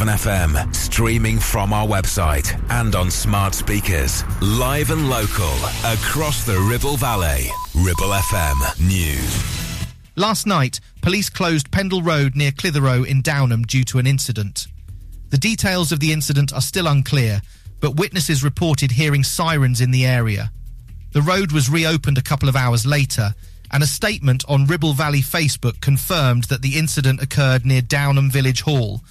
FM, streaming from our website and on smart speakers. Live and local across the Ribble Valley. Ribble FM News. Last night, police closed Pendle Road near Clitheroe in Downham due to an incident. The details of the incident are still unclear, but witnesses reported hearing sirens in the area. The road was reopened a couple of hours later, and a statement on Ribble Valley Facebook confirmed that the incident occurred near Downham Village Hall.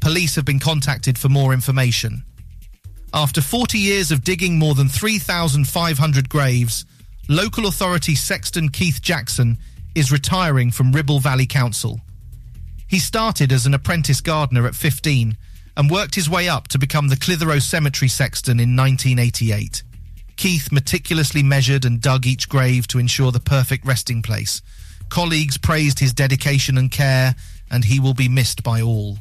Police have been contacted for more information. After 40 years of digging more than 3,500 graves, local authority sexton Keith Jackson is retiring from Ribble Valley Council. He started as an apprentice gardener at 15 and worked his way up to become the Clitheroe Cemetery sexton in 1988. Keith meticulously measured and dug each grave to ensure the perfect resting place. Colleagues praised his dedication and care, and he will be missed by all.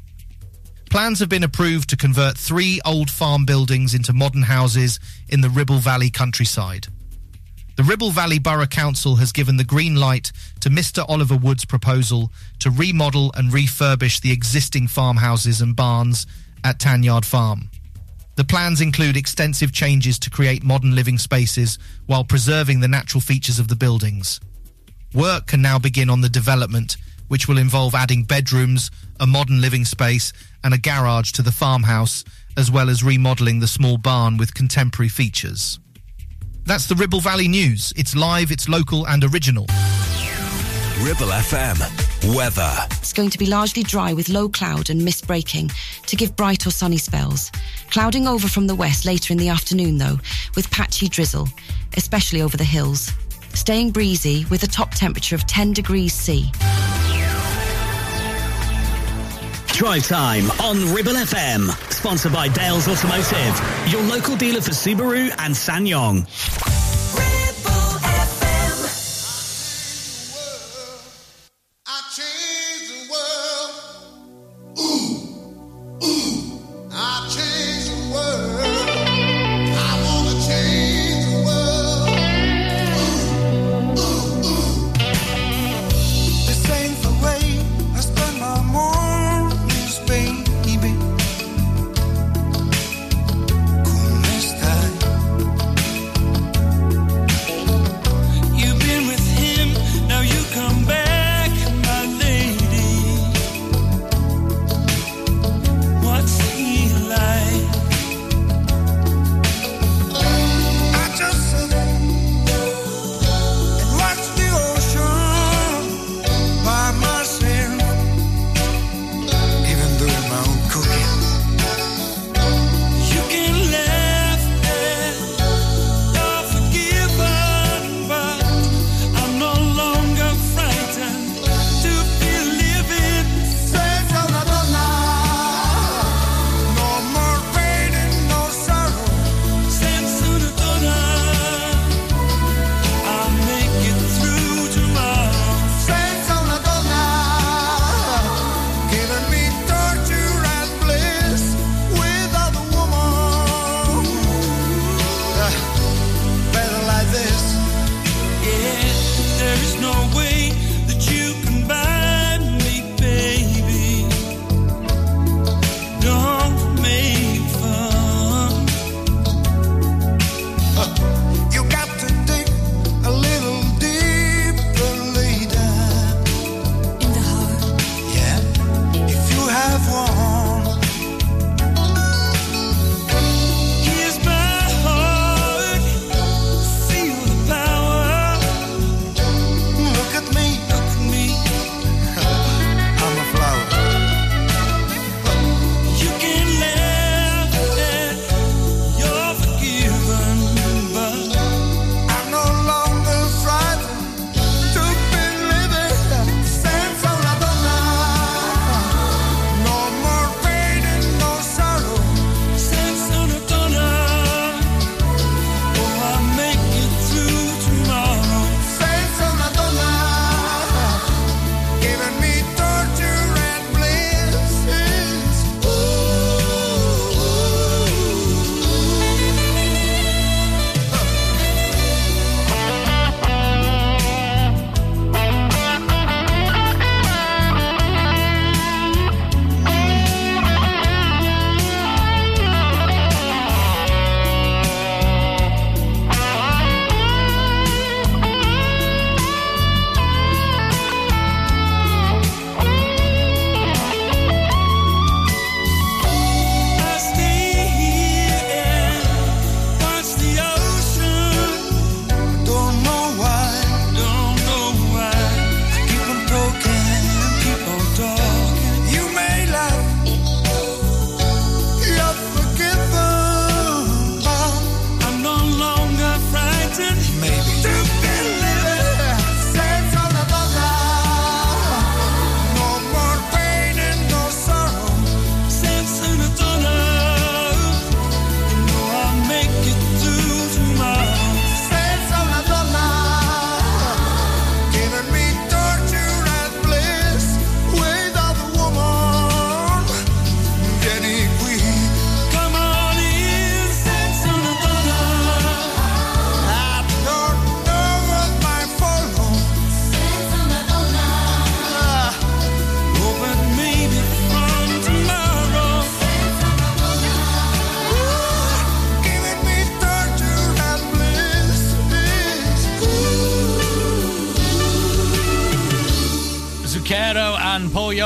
Plans have been approved to convert three old farm buildings into modern houses in the Ribble Valley countryside. The Ribble Valley Borough Council has given the green light to Mr. Oliver Wood's proposal to remodel and refurbish the existing farmhouses and barns at Tanyard Farm. The plans include extensive changes to create modern living spaces while preserving the natural features of the buildings. Work can now begin on the development, which will involve adding bedrooms, a modern living space, and a garage to the farmhouse, as well as remodelling the small barn with contemporary features. That's the Ribble Valley News. It's live, it's local, and original. Ribble FM. Weather. It's going to be largely dry with low cloud and mist breaking to give bright or sunny spells. Clouding over from the west later in the afternoon, though, with patchy drizzle, especially over the hills. Staying breezy with a top temperature of 10 degrees C. Drive time on Ribble FM. Sponsored by Dales Automotive, your local dealer for Subaru and SsangYong.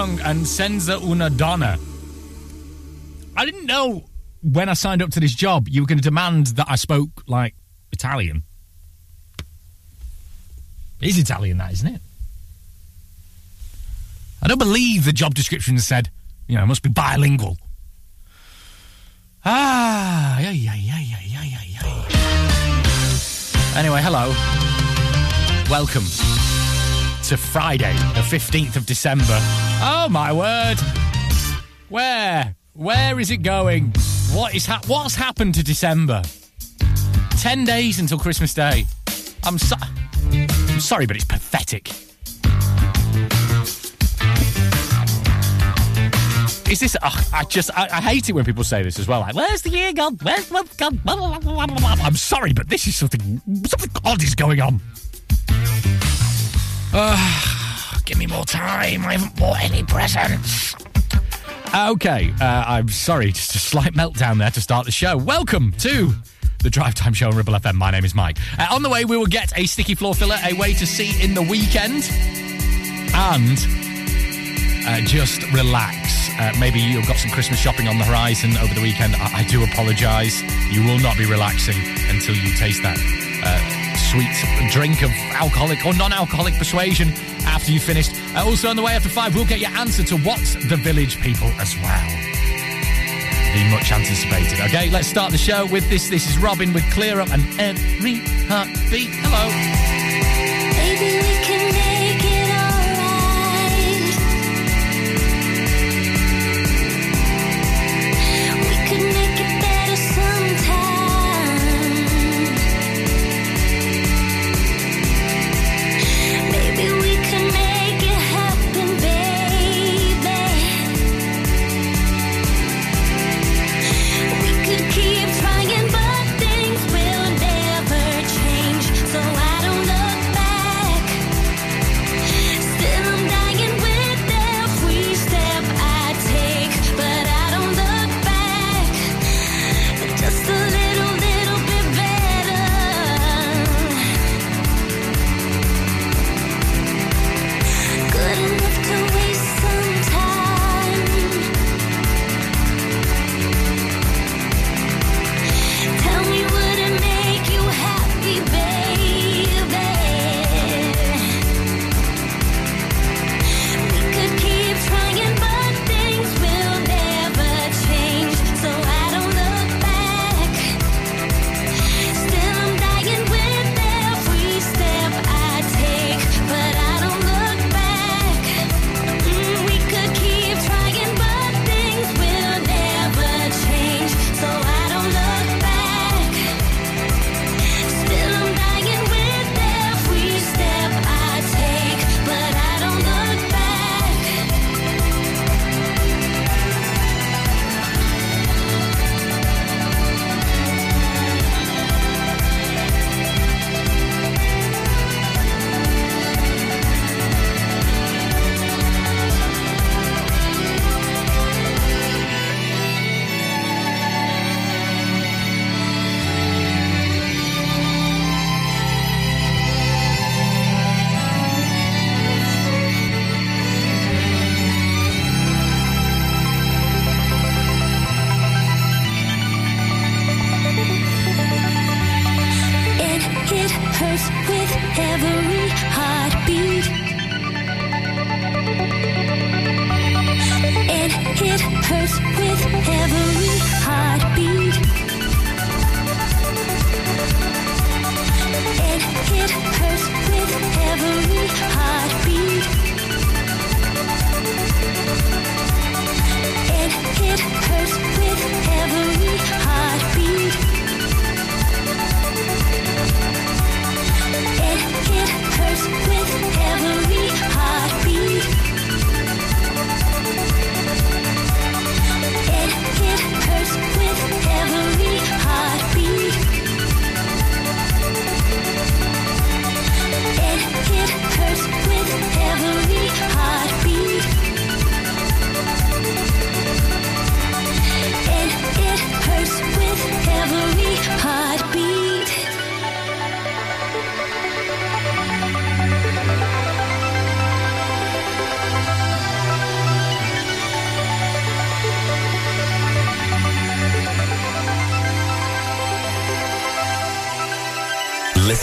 Young, and Senza una donna. I didn't know when I signed up to this job you were going to demand that I spoke like Italian. It is Italian, that isn't it? I don't believe the job description said, you know, it must be bilingual. Ah, yeah, yeah, yeah, yeah, yeah, yeah, yeah. Anyway, hello. Welcome to Friday, the 15th of December. Oh, my word. Where? Where is it going? What is ha- what's happened to December? 10 days until Christmas Day. I'm, so- I'm sorry, but it's pathetic. Is this? ugh, I just I, I hate it when people say this as well. Like, where's the year gone? Where's the month gone? Blah, blah, blah. I'm sorry, but this is something something odd is going on. Uh, give me more time. I haven't bought any presents. Okay, uh, I'm sorry, just a slight meltdown there to start the show. Welcome to the Drive Time Show on Ribble FM. My name is Mike. Uh, on the way, we will get a sticky floor filler, a way to see in the weekend, and uh, just relax. Uh, maybe you've got some Christmas shopping on the horizon over the weekend. I, I do apologise. You will not be relaxing until you taste that uh, sweet drink of alcoholic or non-alcoholic persuasion after you've finished. Uh, also on the way after five, we'll get your answer to what's the village people as well. The much anticipated. Okay, let's start the show with this. This is Robyn with Kleerup and Every Heartbeat. Hello. Maybe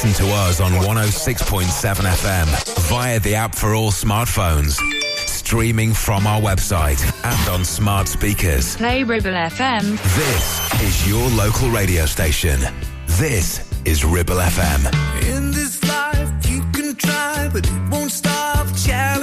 Listen to us on 106.7 FM via the app for all smartphones. Streaming from our website and on smart speakers. Play Ribble FM. This is your local radio station. This is Ribble FM. In this life, you can try, but it won't stop challenging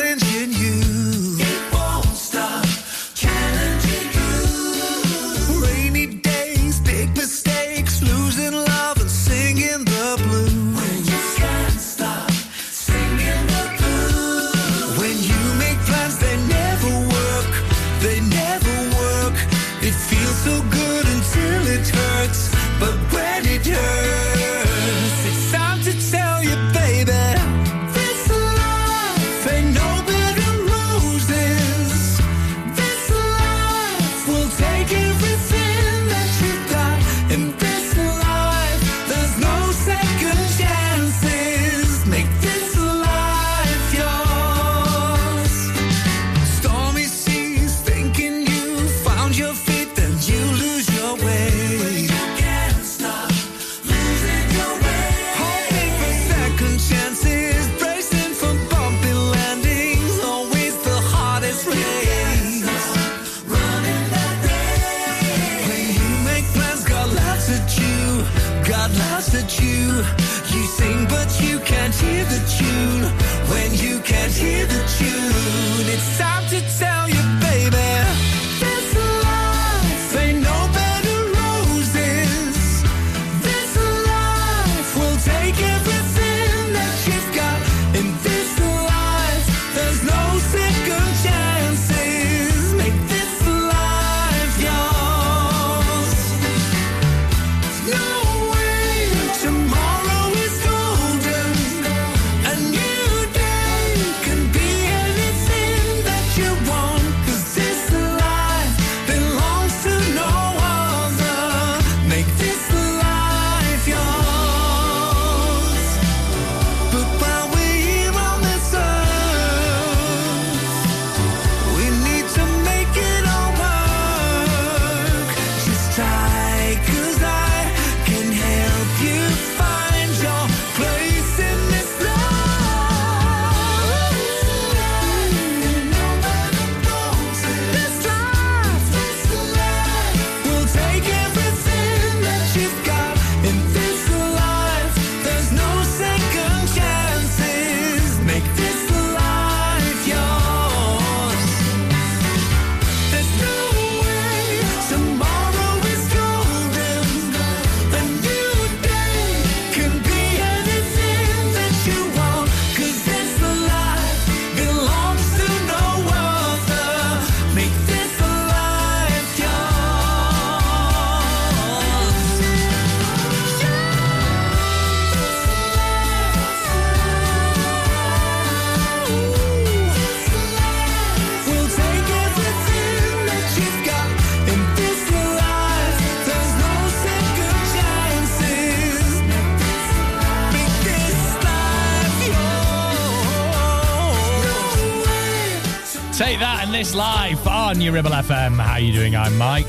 Take that and this live on your Ribble FM. How are you doing? I'm Mike.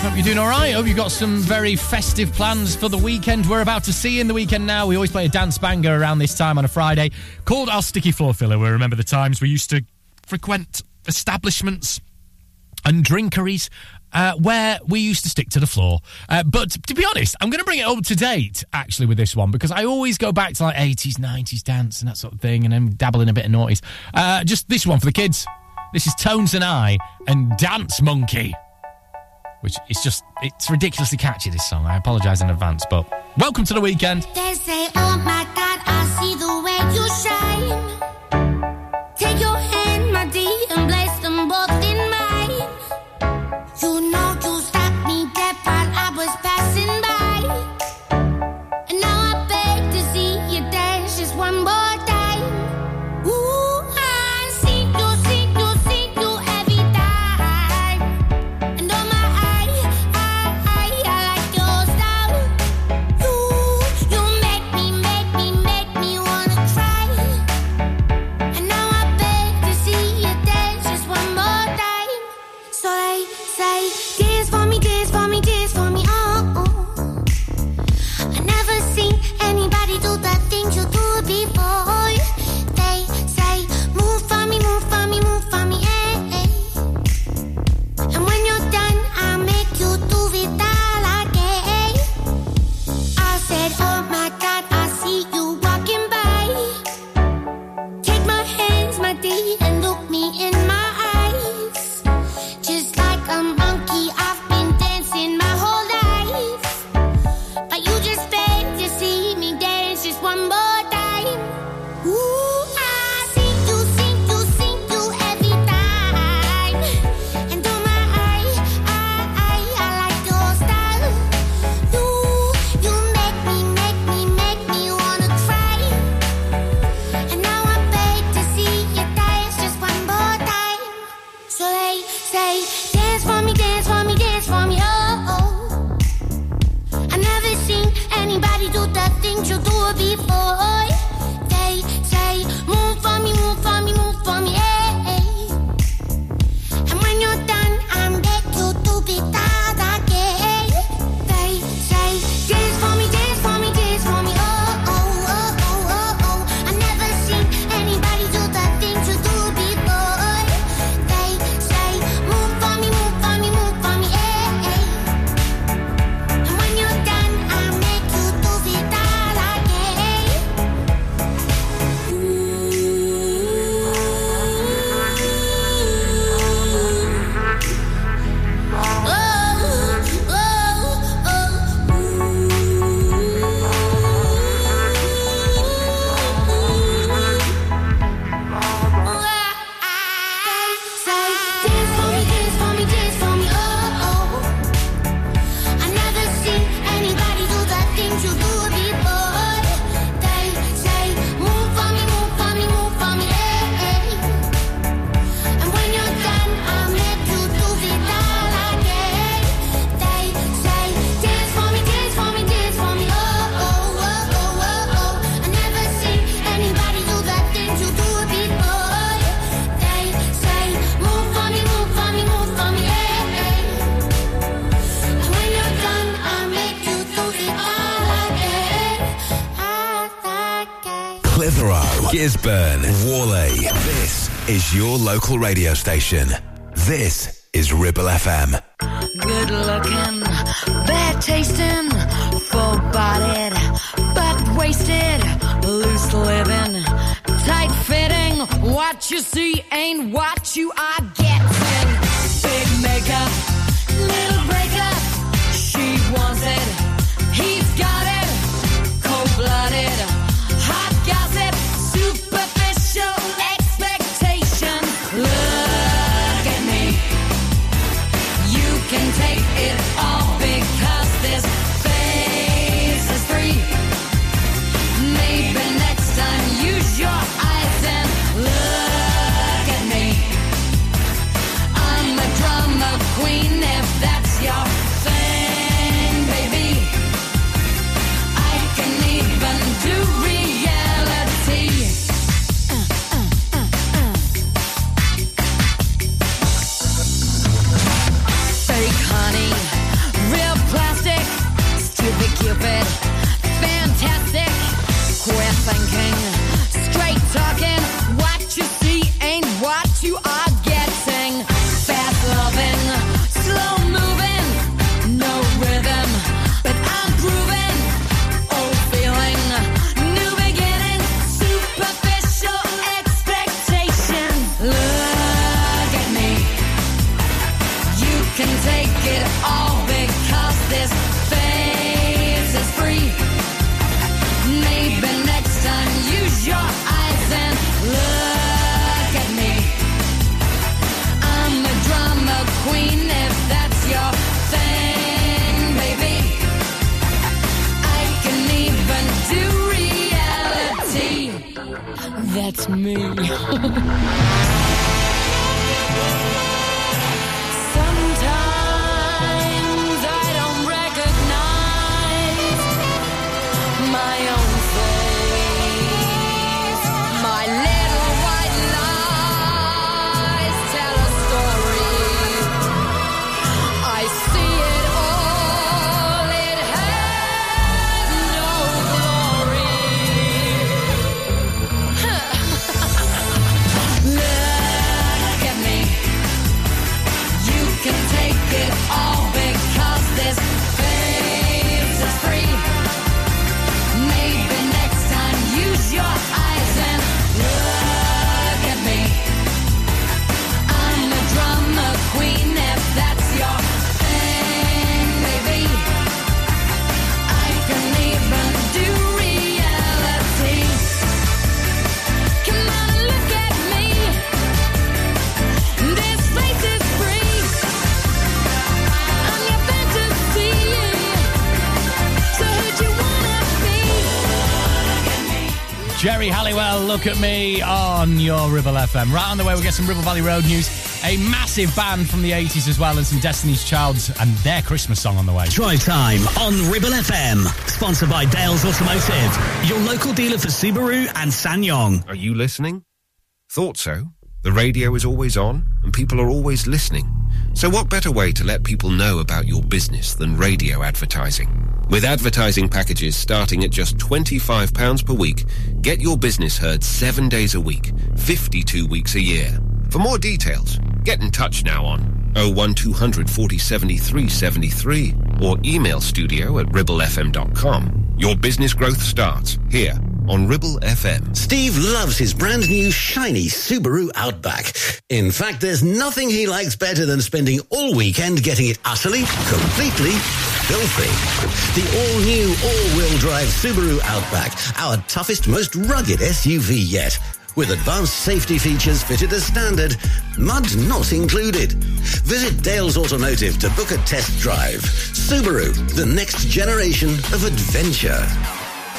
Hope you're doing all right. Hope you've got some very festive plans for the weekend. We're about to see in the weekend now. We always play a dance banger around this time on a Friday called our Sticky Floor Filler. We remember the times we used to frequent establishments and drinkeries uh, where we used to stick to the floor. Uh, but to be honest, I'm going to bring it up to date actually with this one because I always go back to like 80s, 90s dance and that sort of thing and then dabble in a bit of noughties. Uh, just this one for the kids. This is Tones and I and Dance Monkey. Which is just, it's ridiculously catchy, this song. I apologise in advance, but welcome to the weekend. They say, oh my God, I see the way you shine. Gisburn, Whalley. This is your local radio station. This is Ribble FM. Good looking, bad tasting, full bodied, but wasted, loose living, tight fitting. What you see ain't what you are getting. Big makeup, little look at me on your Ribble FM. Right on the way, we get some Ribble Valley Road news, a massive band from the 80s as well, and some Destiny's Childs and their Christmas song on the way. Drive time on Ribble FM. Sponsored by Dales Automotive, your local dealer for Subaru and SsangYong. Are you listening? Thought so. The radio is always on, and people are always listening. So, what better way to let people know about your business than radio advertising? With advertising packages starting at just £25 per week, get your business heard seven days a week, 52 weeks a year. For more details, get in touch now on 01200 40 73 73 or email studio at ribblefm.com. Your business growth starts here on Ribble FM. Steve loves his brand new shiny Subaru Outback. In fact, there's nothing he likes better than spending all weekend getting it utterly, completely filthy. The all-new all-wheel drive Subaru Outback, our toughest, most rugged SUV yet. With advanced safety features fitted as standard, mud not included. Visit Dales Automotive to book a test drive. Subaru, the next generation of adventure.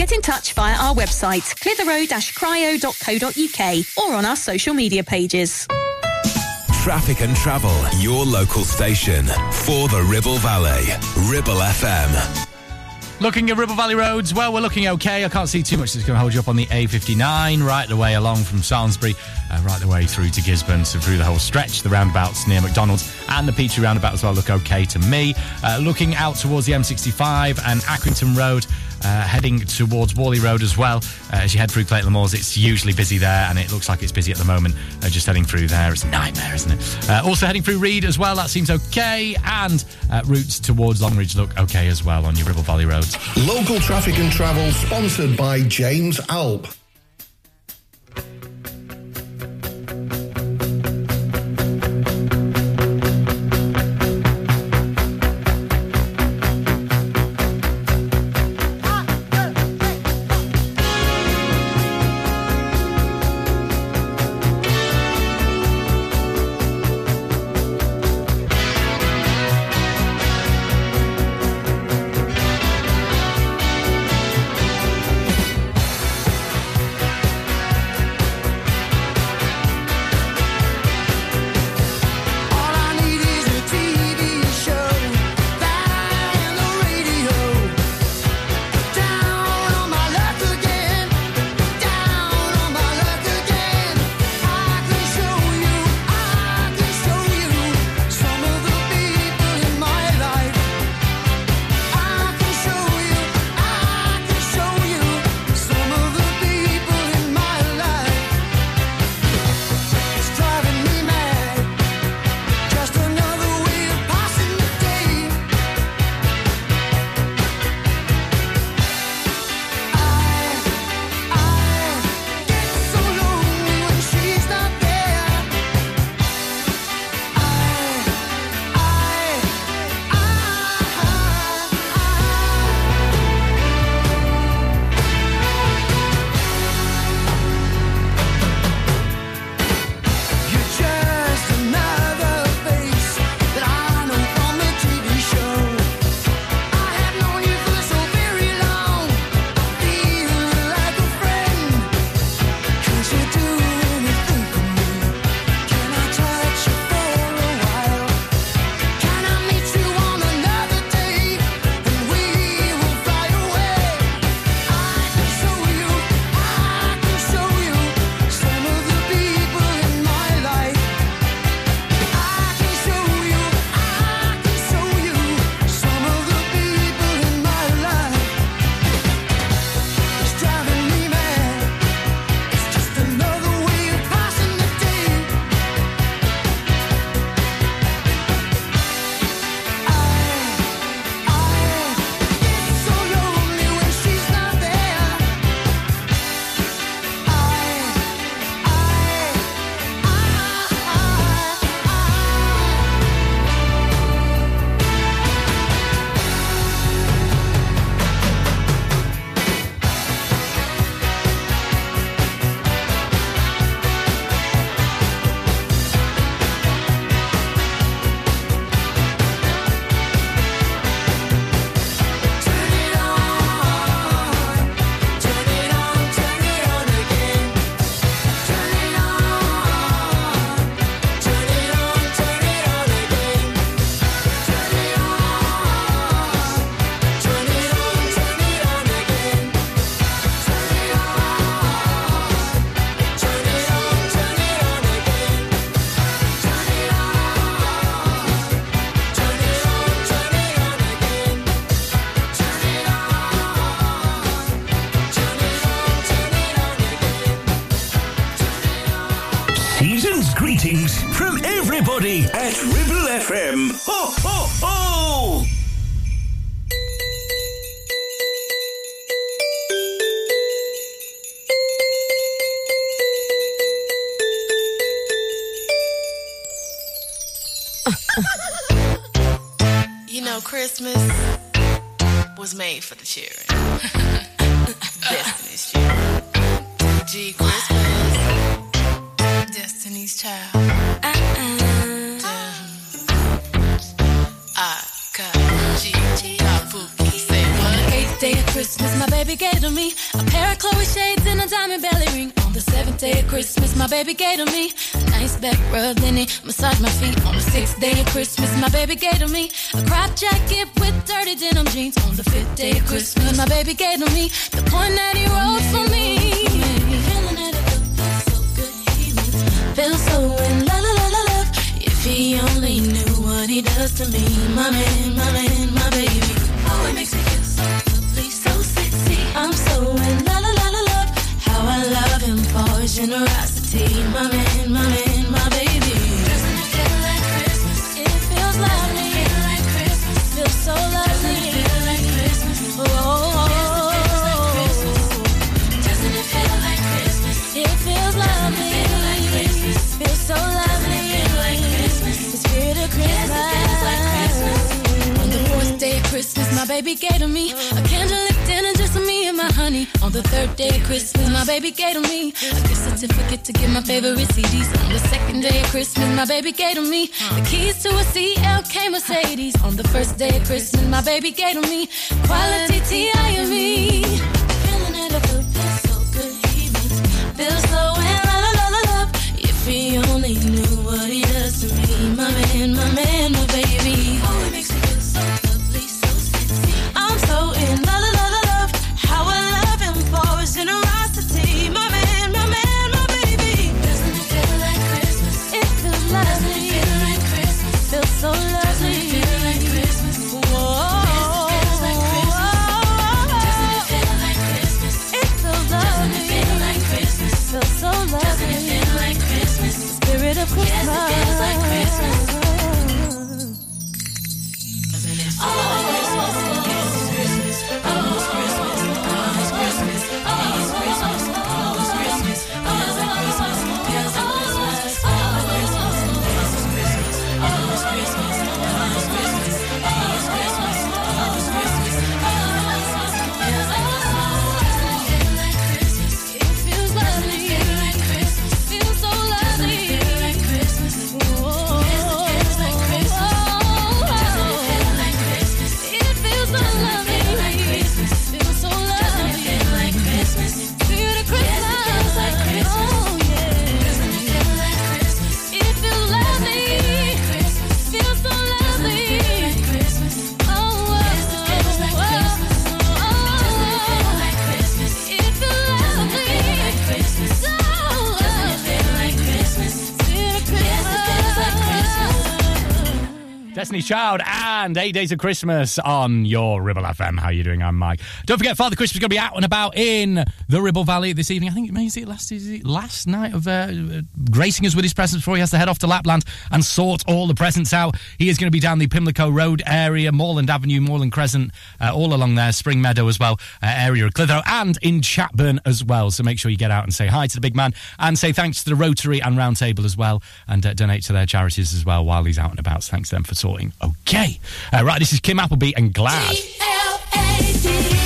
Get in touch via our website, clitheroe-cryo.co.uk or on our social media pages. Traffic and travel, your local station for the Ribble Valley. Ribble FM. Looking at Ribble Valley roads, well, we're looking okay. I can't see too much that's going to hold you up on the A59, right the way along from Salisbury, uh, right the way through to Gisburn, so through the whole stretch. The roundabouts near McDonald's and the Petrie roundabout as well look okay to me. Uh, looking out towards the M65 and Accrington Road, uh, heading towards Whalley Road as well. Uh, as you head through Clayton Moors, it's usually busy there, and it looks like it's busy at the moment. Uh, just heading through there, it's a nightmare, isn't it? Uh, also heading through Reed as well, that seems okay, and uh, routes towards Longridge look okay as well on your Ribble Valley roads. Local traffic and travel sponsored by James Alp. Baby gave to me a nice back rub, he massaged my feet. On the sixth day of Christmas, my baby gave to me a crop jacket with dirty denim jeans. On the fifth day of Christmas, my baby gave to me the point that he wrote for me. Feel so in la la la love. If he only knew what he does to me, my man, my man, my baby. Oh, it makes me feel so lovely, so sexy. I'm so in la la la love. How I love him for his generosity, baby. Gave to me a for me honey. On the third day of Christmas, my baby gave to me a gift certificate to get my favorite CDs. On the second day of Christmas, my baby gave to me the keys to a CLK Mercedes. On the first day of Christmas, my baby gave to me quality TIME. Feeling of Destiny's Child and Eight Days of Christmas on your Ribble FM. How are you doing? I'm Mike. Don't forget, Father Christmas is going to be out and about in the Ribble Valley this evening. I think maybe it last it last night of uh, uh, gracing us with his presence before he has to head off to Lapland and sort all the presents out. He is going to be down the Pimlico Road area, Moorland Avenue, Moorland Crescent, uh, all along there, Spring Meadow as well, uh, area of Clitheroe, and in Chatburn as well. So make sure you get out and say hi to the big man and say thanks to the Rotary and Roundtable as well, and uh, donate to their charities as well while he's out and about. So thanks to them for sorting. Okay, uh, right. This is Kim Appleby and Glad. There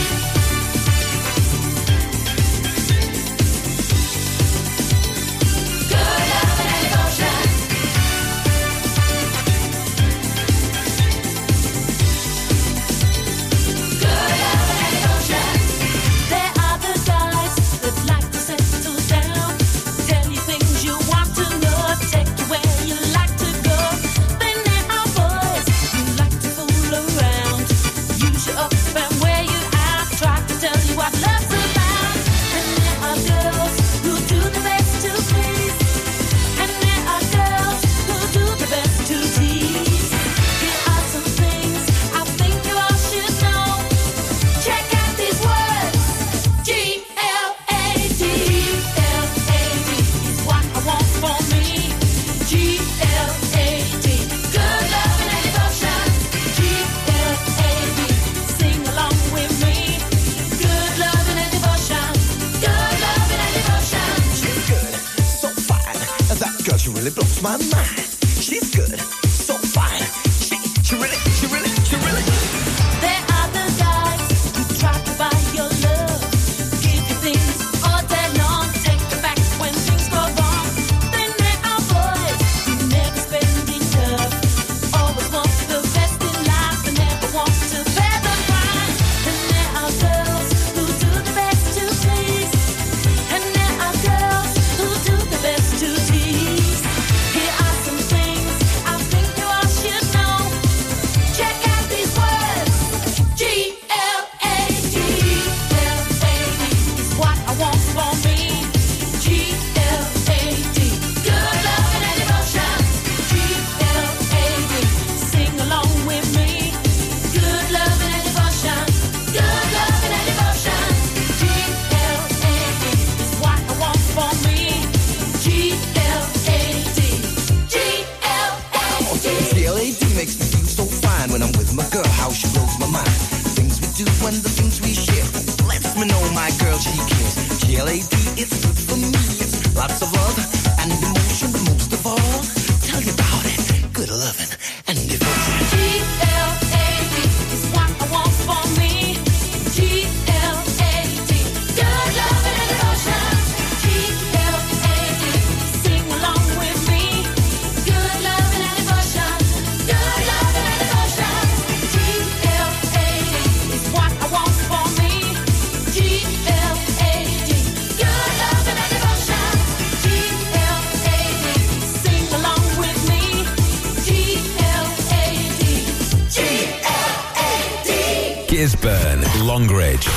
my mind.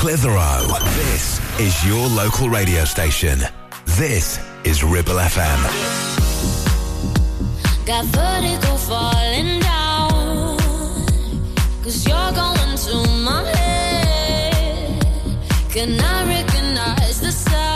Clitheroe. This is your local radio station. This is Ribble FM. Got falling down. Cause you're going to my head. Can I recognize the sound?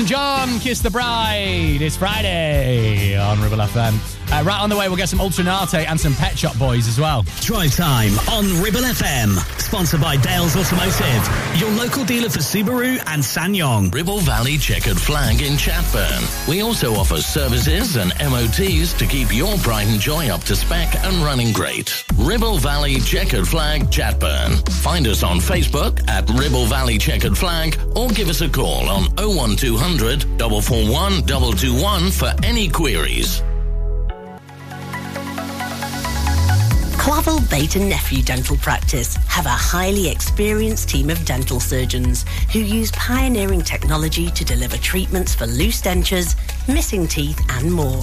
Elton John, Kiss the Bride. It's Friday on Ribble FM. Uh, right on the way, we'll get some Ultra Naté and some Pet Shop Boys as well. Drive time on Ribble FM. Sponsored by Dales Automotive, your local dealer for Subaru and SsangYong. Ribble Valley Checkered Flag in Chatburn. We also offer services and MOTs to keep your pride and joy up to spec and running great. Ribble Valley Checkered Flag Chatburn. Find us on Facebook at Ribble Valley Checkered Flag or give us a call on 01200 441 221 for any queries. Clavel Bait and Nephew Dental Practice have a highly experienced team of dental surgeons who use pioneering technology to deliver treatments for loose dentures, missing teeth, and more.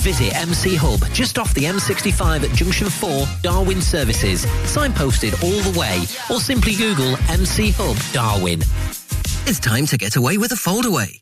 Visit MC Hub just off the M65 at Junction 4, Darwin Services. Signposted all the way, or simply Google MC Hub Darwin. It's time to get away with a foldaway.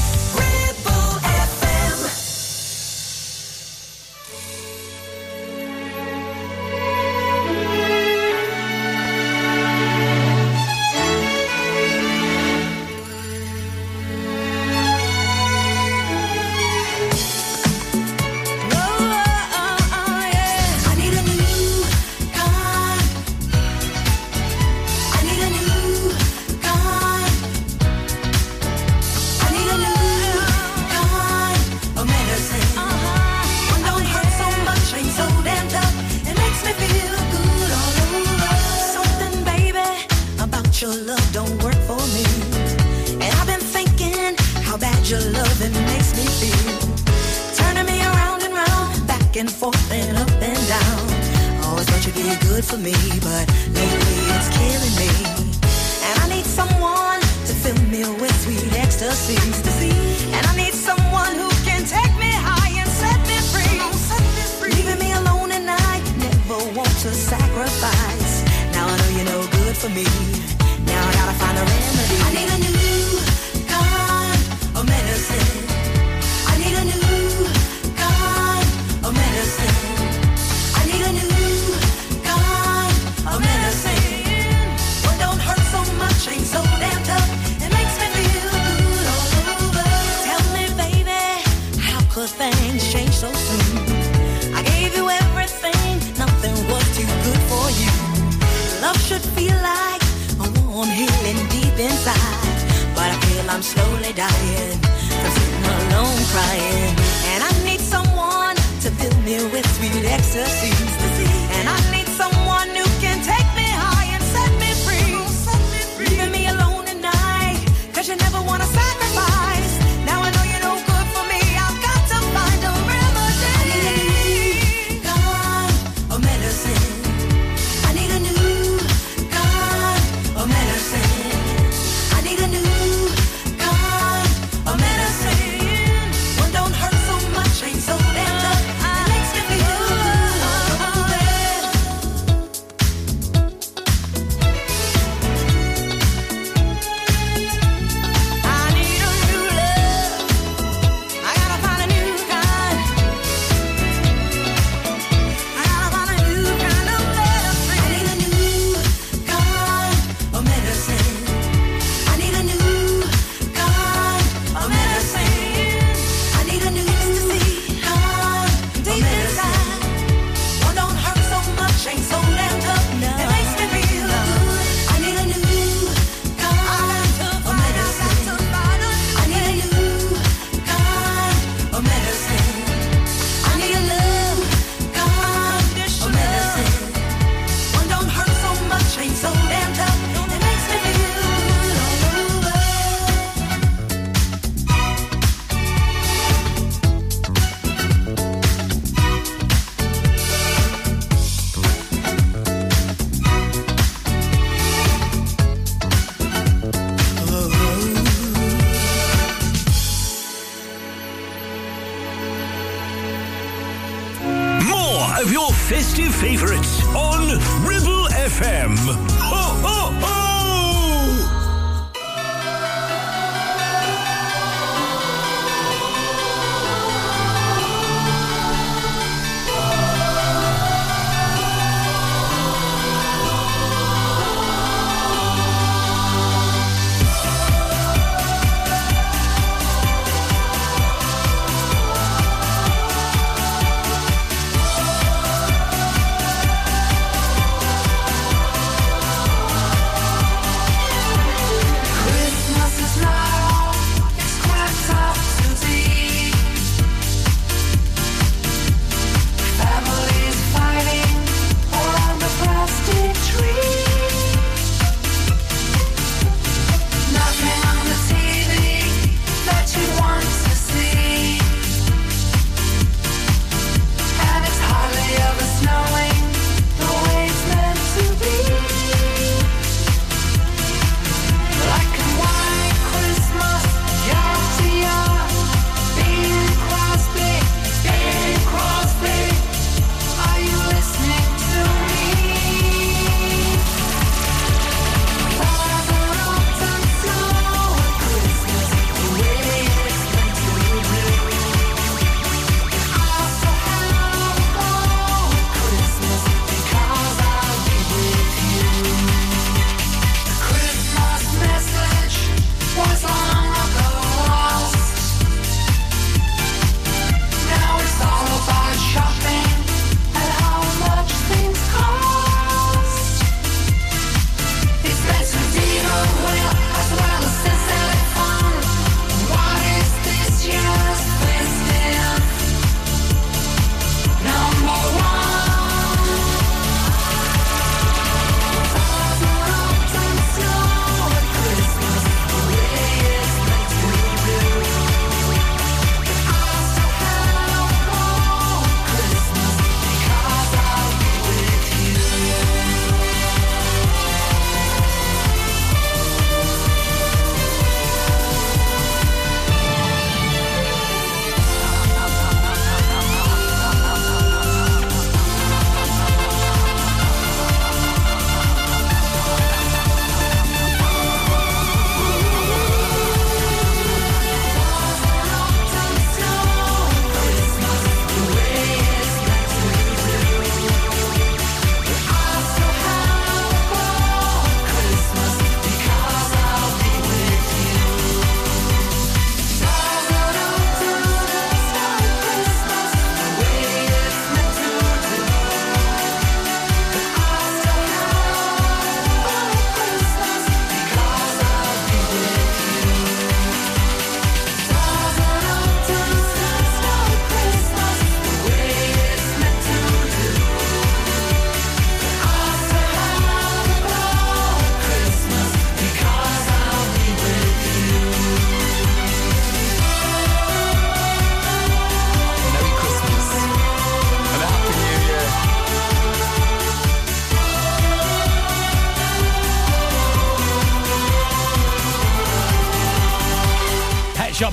Of your festive favourites on Ribble FM. Ho, ho, ho!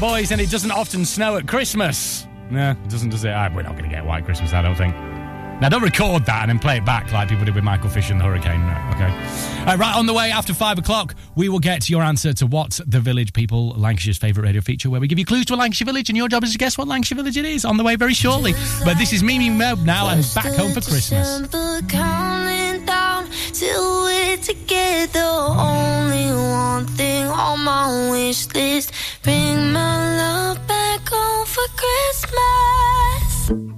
Boys, and it doesn't often snow at Christmas. No, it doesn't, does it? Ah, we're not going to get White Christmas, I don't think. Now, don't record that and then play it back like people did with Michael Fish and the Hurricane. No, okay. Uh, right, on the way after five o'clock, we will get your answer to What's the Village People, Lancashire's favourite radio feature, where we give you clues to a Lancashire village, and your job is to guess what Lancashire village it is. On the way very shortly. But this is Mimi Mob now and back home for Christmas. Till we're together. Only one thing on my wish list: bring my love back home for Christmas.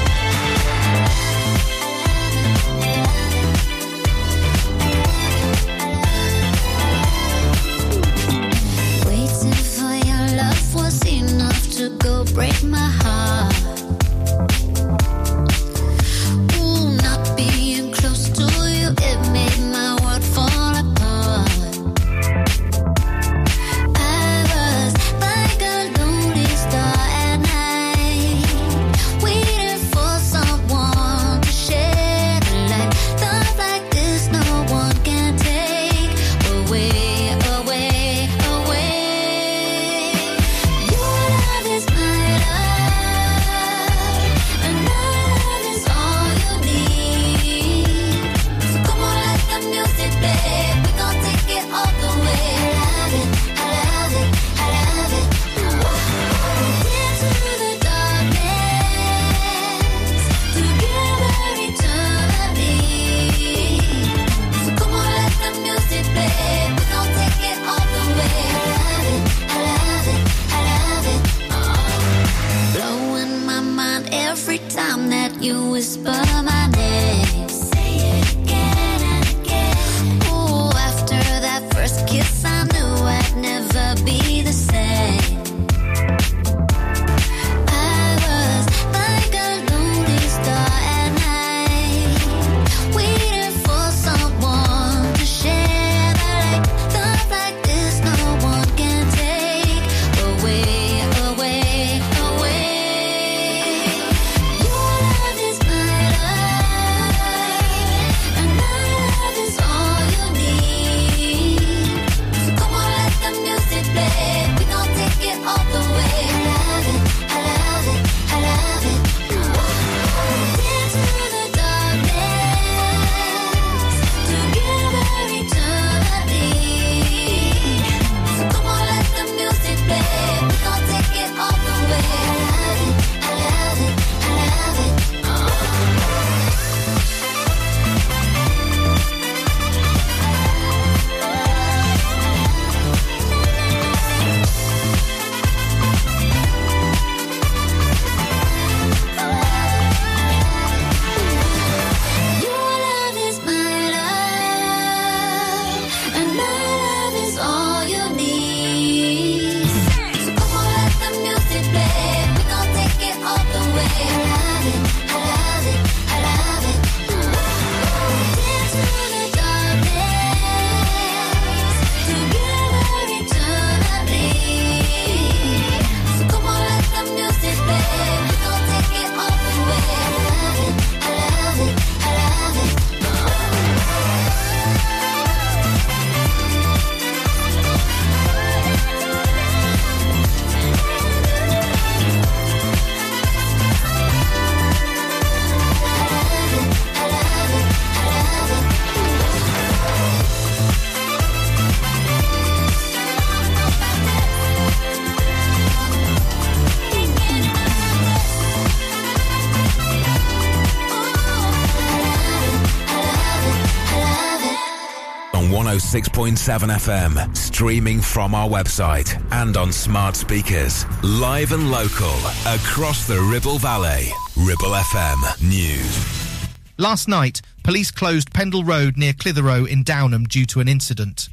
106.7 FM, streaming from our website and on smart speakers. Live and local, across the Ribble Valley. Ribble FM News. Last night, police closed Pendle Road near Clitheroe in Downham due to an incident.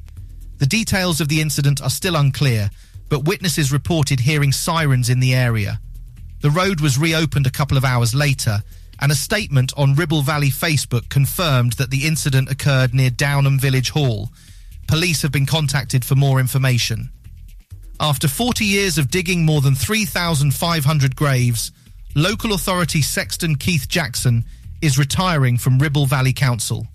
The details of the incident are still unclear, but witnesses reported hearing sirens in the area. The road was reopened a couple of hours later, and a statement on Ribble Valley Facebook confirmed that the incident occurred near Downham Village Hall. Police have been contacted for more information. After 40 years of digging more than 3,500 graves, local authority Sexton Keith Jackson is retiring from Ribble Valley Council.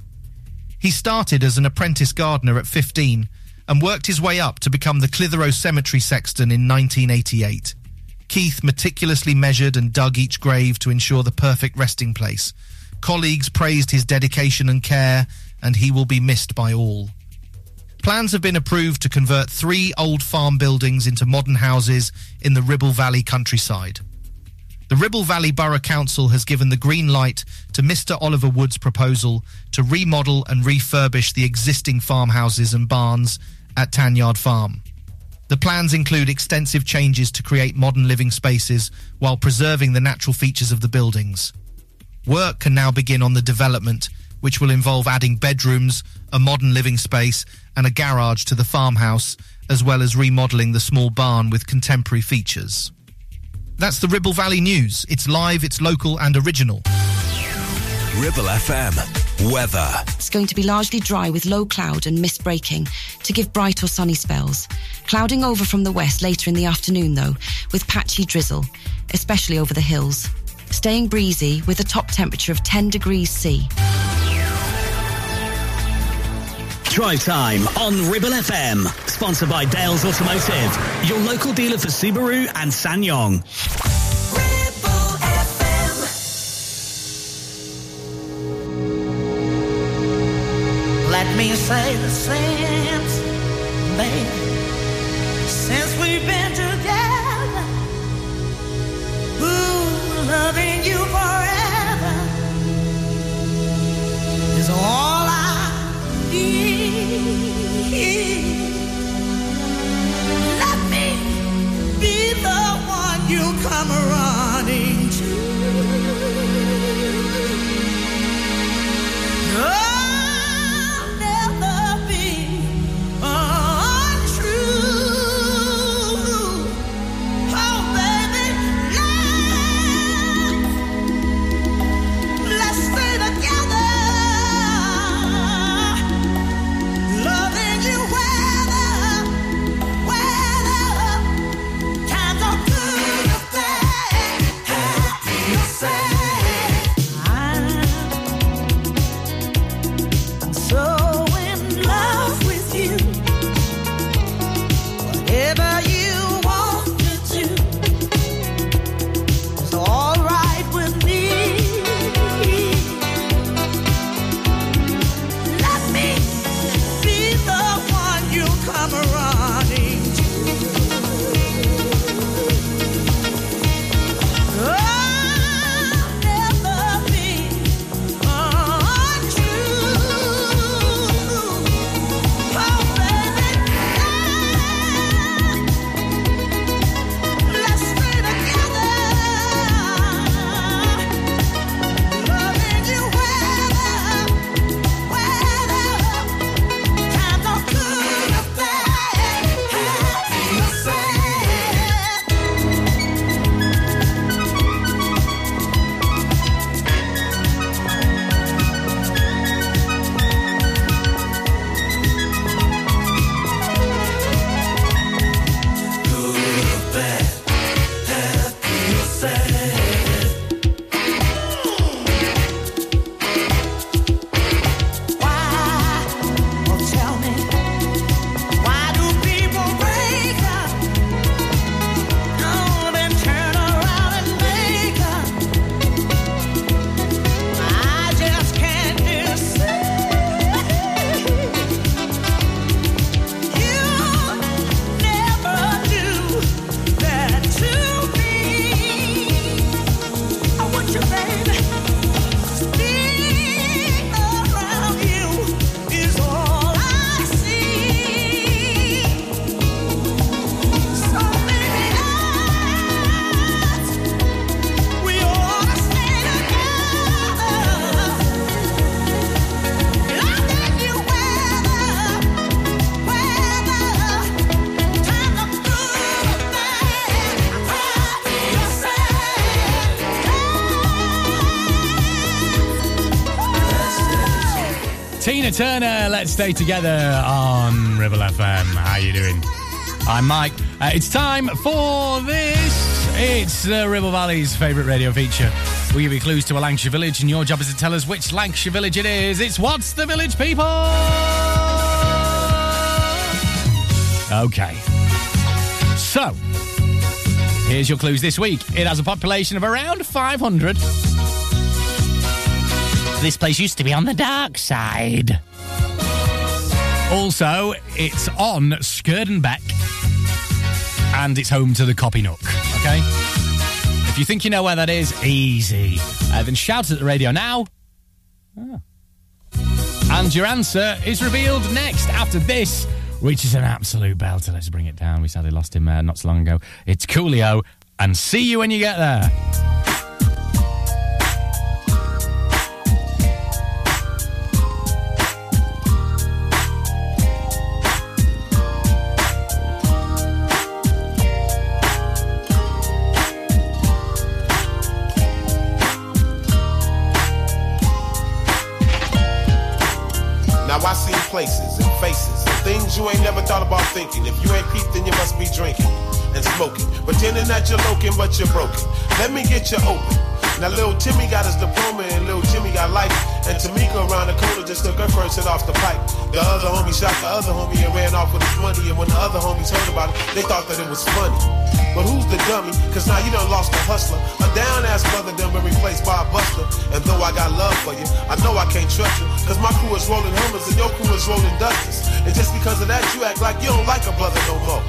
He started as an apprentice gardener at 15 and worked his way up to become the Clitheroe Cemetery sexton in 1988. Keith meticulously measured and dug each grave to ensure the perfect resting place. Colleagues praised his dedication and care, and he will be missed by all. Plans have been approved to convert three old farm buildings into modern houses in the Ribble Valley countryside. The Ribble Valley Borough Council has given the green light to Mr. Oliver Wood's proposal to remodel and refurbish the existing farmhouses and barns at Tanyard Farm. The plans include extensive changes to create modern living spaces while preserving the natural features of the buildings. Work can now begin on the development, which will involve adding bedrooms, a modern living space, and a garage to the farmhouse, as well as remodelling the small barn with contemporary features. That's the Ribble Valley News. It's live, it's local, and original. Ribble FM. Weather. It's going to be largely dry with low cloud and mist breaking to give bright or sunny spells. Clouding over from the west later in the afternoon, though, with patchy drizzle, especially over the hills. Staying breezy with a top temperature of 10 degrees C. Drive time on Ribble FM. Sponsored by Dales Automotive, your local dealer for Subaru and SsangYong. Let me say the since, baby, since we've been together. Ooh, loving you forever is all be the one you come running Turner, let's stay together on Ribble FM. How are you doing? I'm Mike. Uh, it's time for this. It's uh, Ribble Valley's favourite radio feature. We give you clues to a Lancashire village, and your job is to tell us which Lancashire village it is. It's What's the Village People? Okay. So, here's your clues this week. It has a population of around 500. This place used to be on the dark side. Also, it's on Skirden Beck and it's home to the Copy Nook. Okay? If you think you know where that is, easy. Uh, then shout at the radio now. Ah. And your answer is revealed next after this which is an absolute belter. Let's bring it down. We sadly lost him uh, not so long ago. It's Coolio, and see you when you get there. That but you're broken. Let me get you open. Now little Timmy got his diploma and little Jimmy got life. And Tamika around the corner just took her first hit off the pipe. The other homie shot the other homie and ran off with his money. And when the other homies heard about it, they thought that it was funny. But who's the dummy? Cause now you done lost a hustler. A down ass brother done been replaced by a buster. And though I got love for you, I know I can't trust you. Cause my crew is rolling Hummers and your crew is rolling Dusters. And just because of that, you act like you don't like a brother no more.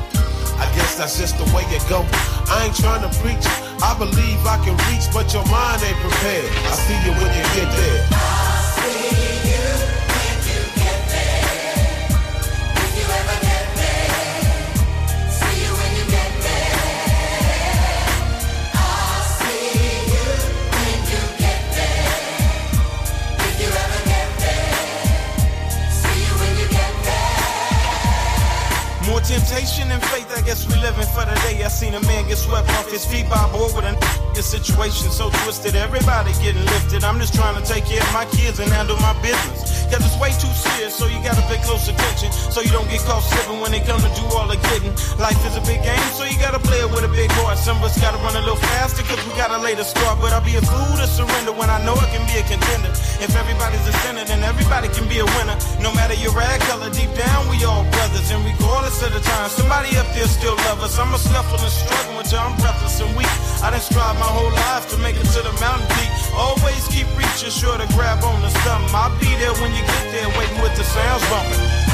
I guess that's just the way it go. I ain't trying to preach. I believe I can reach, but your mind ain't prepared. I see you when you get there. Situation so twisted. Everybody getting lifted. I'm just trying to take care of my kids and handle my business. Cause it's way too serious, so you gotta pay close attention. So you don't get caught slipping when they come to do all the getting. Life is a big game, so you gotta play it with a big heart. Some of us gotta run a little faster, cause we gotta lay the score. But I'll be a fool to surrender when I know I can be a contender. If everybody's a sinner, then everybody can be a winner. No matter your rag color, deep down we all brothers. And regardless of the time, somebody up there still love us. I'm a scuffle and struggle until I'm breathless and weak. I done strive my whole life to make it to the mountain peak. Always keep reaching, sure to grab on to something. I'll be there when you get there, waiting with the sounds bumping.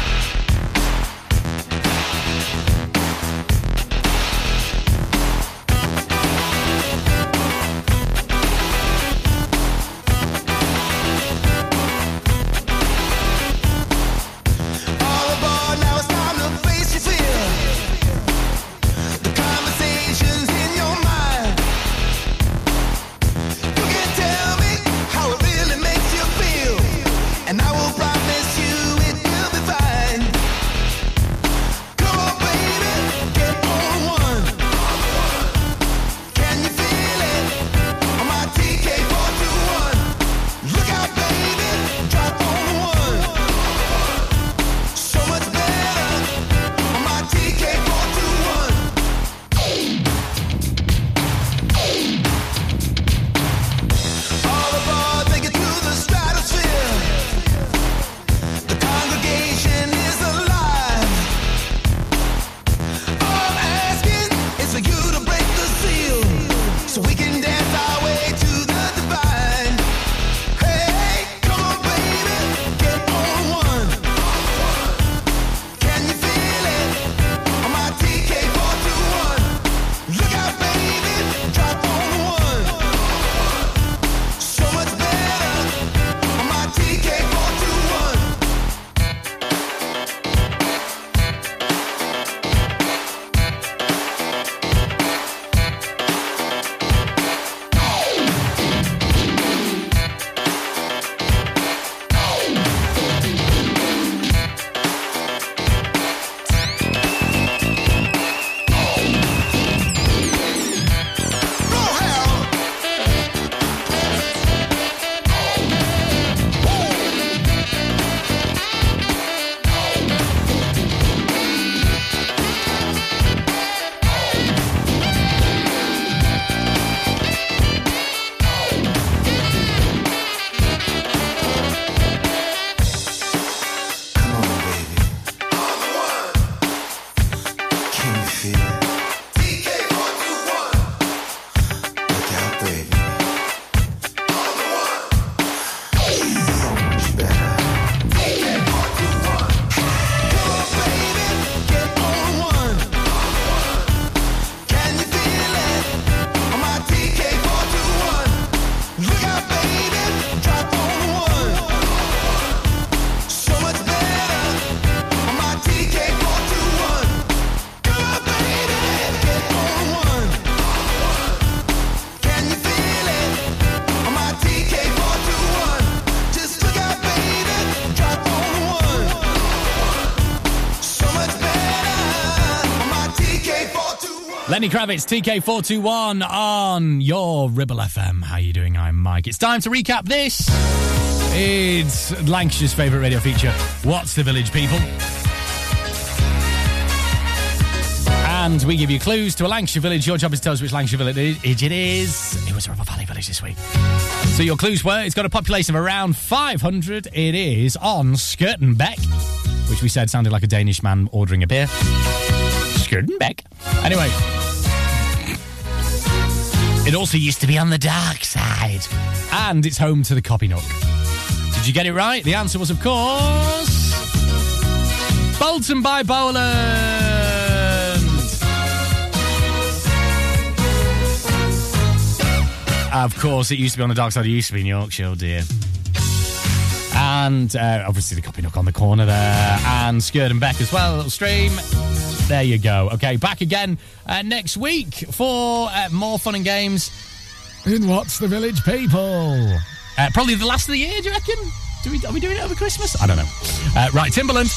Lenny Kravitz, TK421 on your Ribble FM. How you doing? I'm Mike. It's time to recap this. It's Lancashire's favourite radio feature, What's the Village People? And we give you clues to a Lancashire village. Your job is to tell us which Lancashire village it is. It was a Ribble Valley village this week. So your clues were it's got a population of around 500. It is on Skirtenbeck, which we said sounded like a Danish man ordering a beer. Skirtenbeck. Anyway. It also used to be on the dark side. And it's home to the Copy Nook. Did you get it right? The answer was, of course, Bolton by Bowland. Of course, it used to be on the dark side. It used to be in Yorkshire, oh dear. And uh, obviously the Copy Nook on the corner there. And Skirt and Beck as well, a little stream. There you go. Okay, back again uh, next week for uh, more fun and games in What's the Village People. Uh, probably the last of the year, do you reckon? Do we, are we doing it over Christmas? I don't know. Uh, right, Timbaland.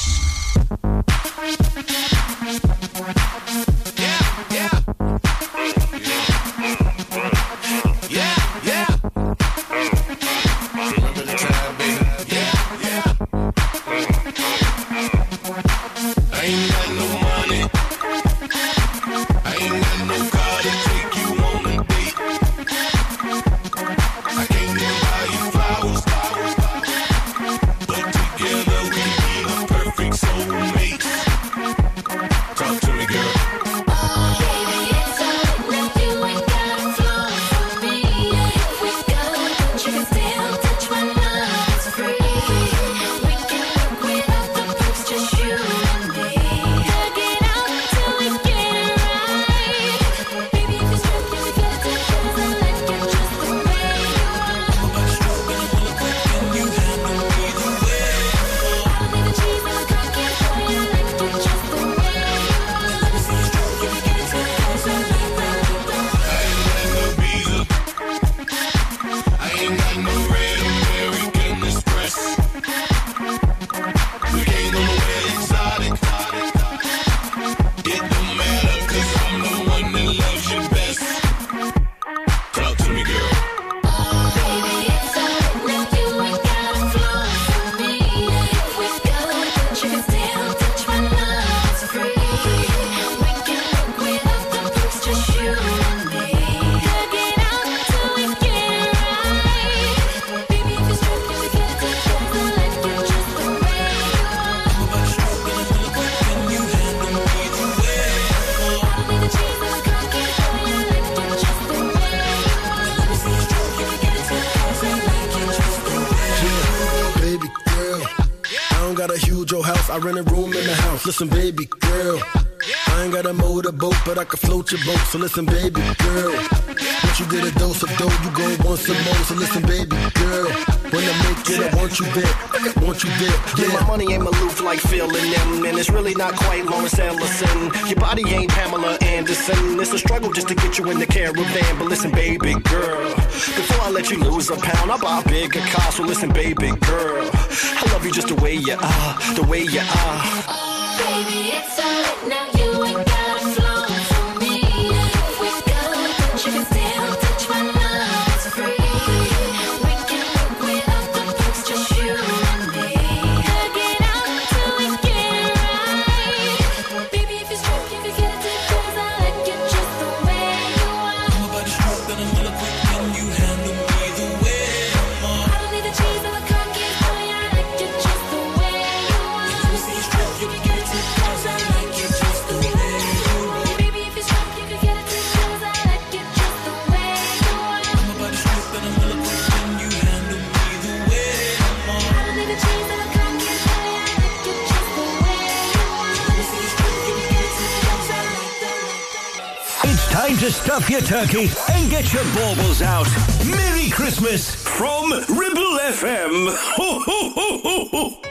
Listen, baby girl. I ain't got a motorboat, but I can float your boat. So listen, baby girl. Once you get a dose of dough, you go want some more. So listen, baby girl. When I make it, I want you there. I want you there. Yeah, my money ain't Maloof like Phil and them, and it's really not quite Lawrence Ellison. Your body ain't Pamela Anderson. It's a struggle just to get you in the caravan. But listen, baby girl, before I let you lose a pound, I'll buy a bigger car. So listen, baby girl, I love you just the way you are, the way you are. Baby, it's stuff your turkey and get your baubles out. Merry Christmas from Ribble FM. Ho, ho, ho,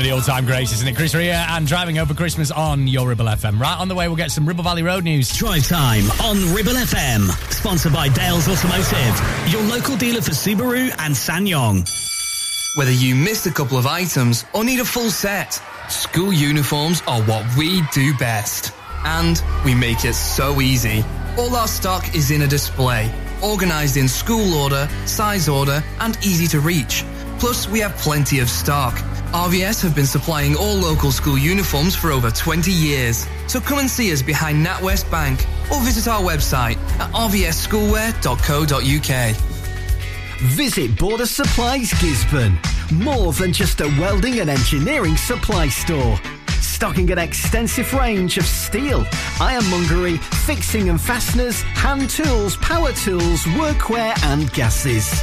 of the all-time greats, isn't it? Chris Rea and driving over Christmas on your Ribble FM. Right on the way, we'll get some Ribble Valley Road news. Drive time on Ribble FM. Sponsored by Dales Automotive, your local dealer for Subaru and SsangYong. Whether you missed a couple of items or need a full set, school uniforms are what we do best. And we make it so easy. All our stock is in a display, organized in school order, size order, and easy to reach. Plus, we have plenty of stock. RVS have been supplying all local school uniforms for over 20 years. So come and see us behind NatWest Bank or visit our website at rvsschoolwear.co.uk. Visit Border Supplies Gisburn. More than just a welding and engineering supply store. Stocking an extensive range of steel, ironmongery, fixing and fasteners, hand tools, power tools, workwear and gases.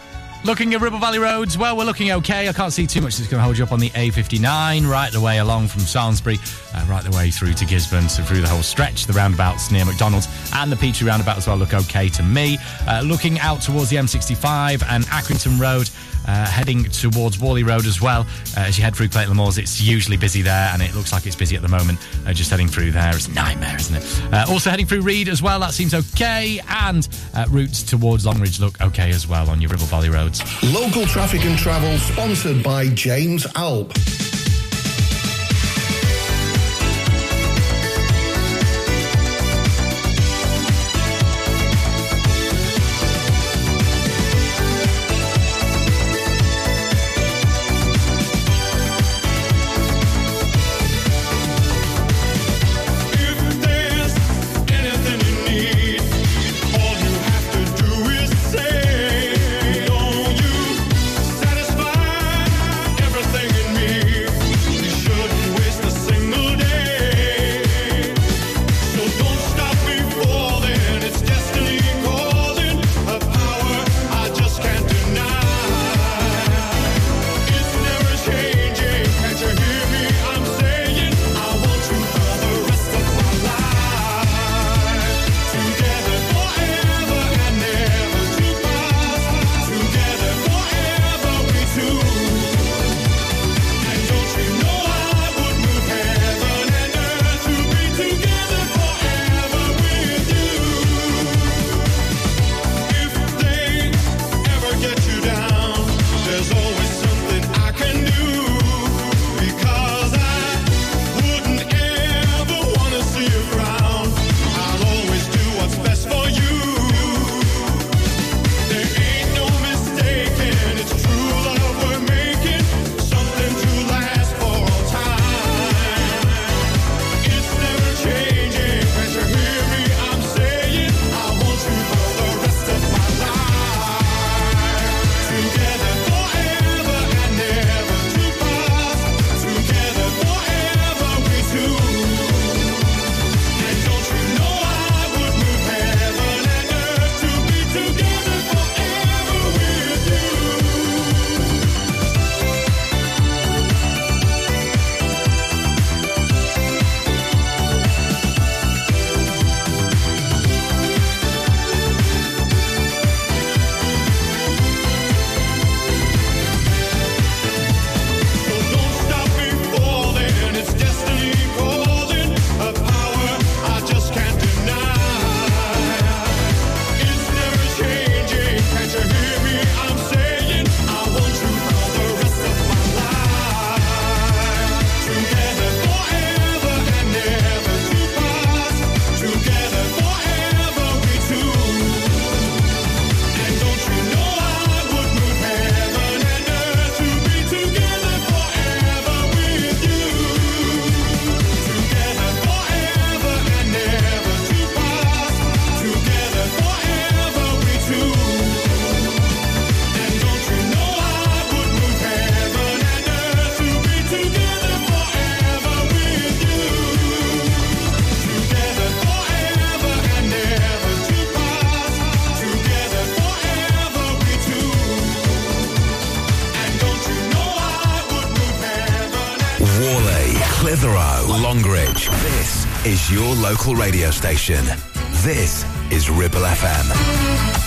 Looking at Ribble Valley roads, well, we're looking okay. I can't see too much that's going to hold you up on the A59, right the way along from Samlesbury, uh, right the way through to Gisburn, so through the whole stretch. The roundabouts near McDonald's and the Petrie roundabout as well look okay to me. Uh, looking out towards the M65 and Accrington Road, uh, heading towards Whalley Road as well. Uh, as you head through Clayton Moors, it's usually busy there, and it looks like it's busy at the moment. Uh, just heading through there, it's a nightmare, isn't it? Uh, also heading through Reed as well, that seems okay. And uh, routes towards Longridge look okay as well on your Ribble Valley Local traffic and travel sponsored by James Alp. Local radio station. This is Ribble FM.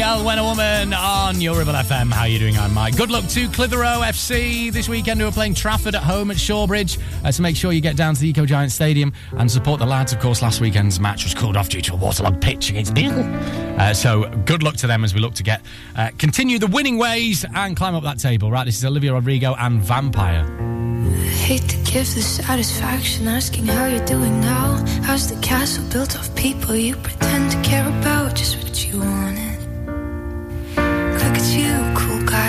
Gabrielle, When a Woman on your Ribble FM. How are you doing? I'm Mike. Good luck to Clitheroe FC this weekend who are playing Trafford at home at Shawbridge. Uh, so make sure you get down to the Eco Giant Stadium and support the lads. Of course, last weekend's match was called off due to a waterlogged pitch against Deal. Uh, so good luck to them as we look to get uh, continue the winning ways and climb up that table. Right, this is Olivia Rodrigo and Vampire. Hate to give the satisfaction asking how you're doing now. How's the castle built of people you pretend to care about? Just what you wanted.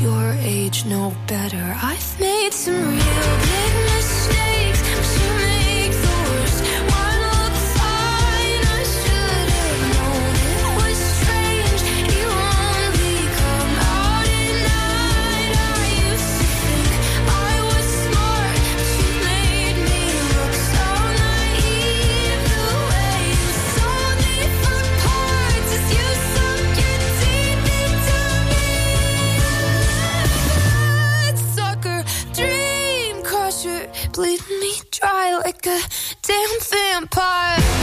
your age know better. I've made some real mistakes. Like a damn vampire.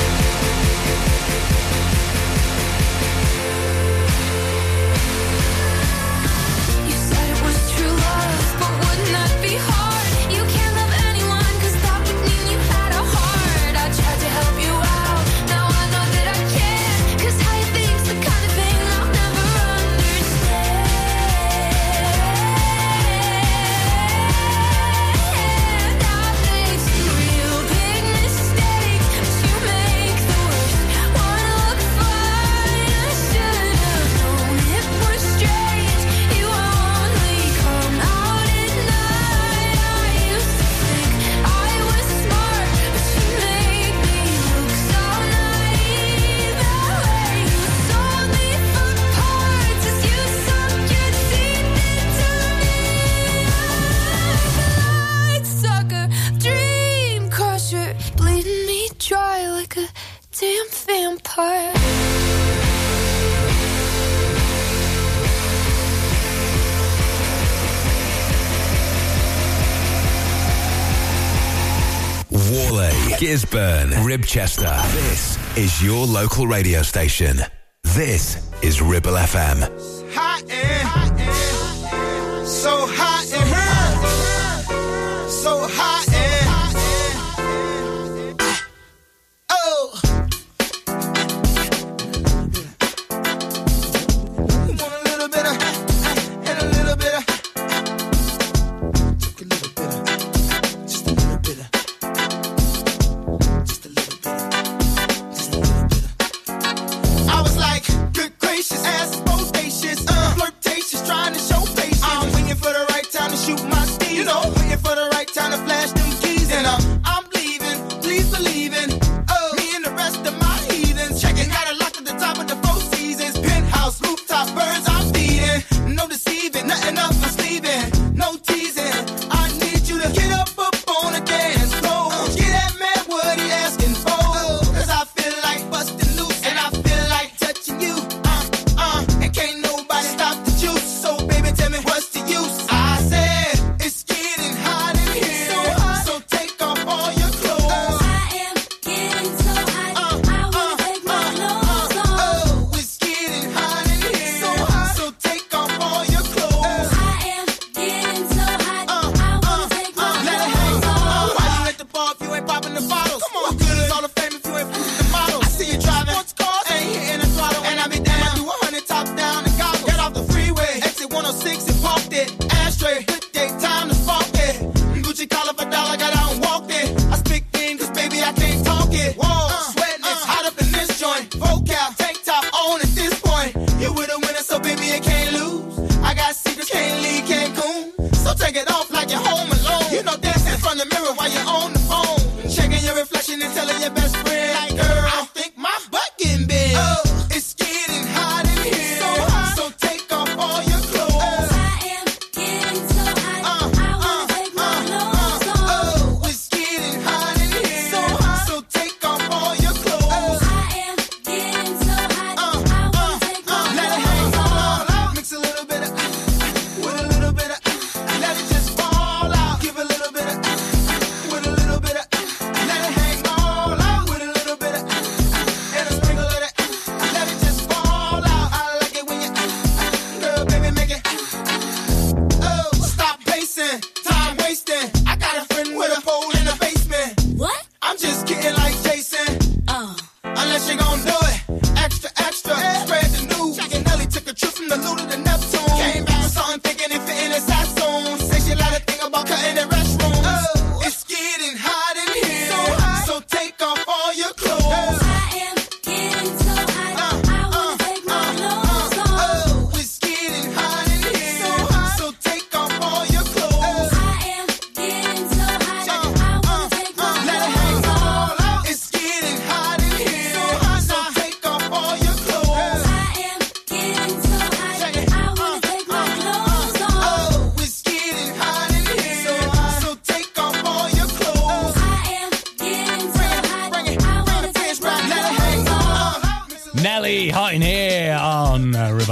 Gisburn, Ribchester. This is your local radio station. This is Ribble FM. Hot and so hot and so hot.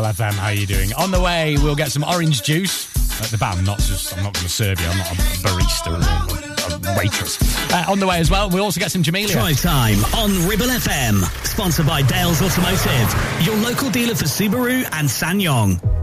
Ribble FM. How are you doing? On the way, we'll get some orange juice. At the band, not just, I'm not going to serve you. I'm not a barista or a, waitress. Uh, on the way as well, we also get some Jamelia. Drive time on Ribble FM. Sponsored by Dales Automotive, your local dealer for Subaru and SsangYong.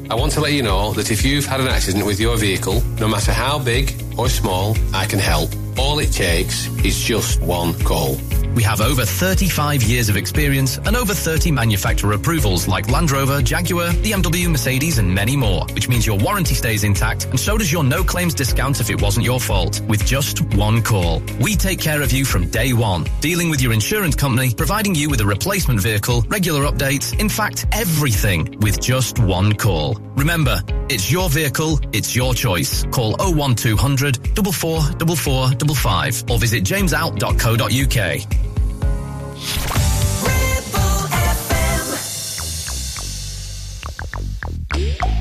I want to let you know that if you've had an accident with your vehicle, no matter how big or small, I can help. All it takes is just one call. We have over 35 years of experience and over 30 manufacturer approvals like Land Rover, Jaguar, BMW, Mercedes, and many more, which means your warranty stays intact and so does your no claims discount if it wasn't your fault, with just one call. We take care of you from day one, dealing with your insurance company, providing you with a replacement vehicle, regular updates, in fact, everything with just one call. Remember, it's your vehicle, it's your choice. Call 01200 444455 or visit jamesout.co.uk. When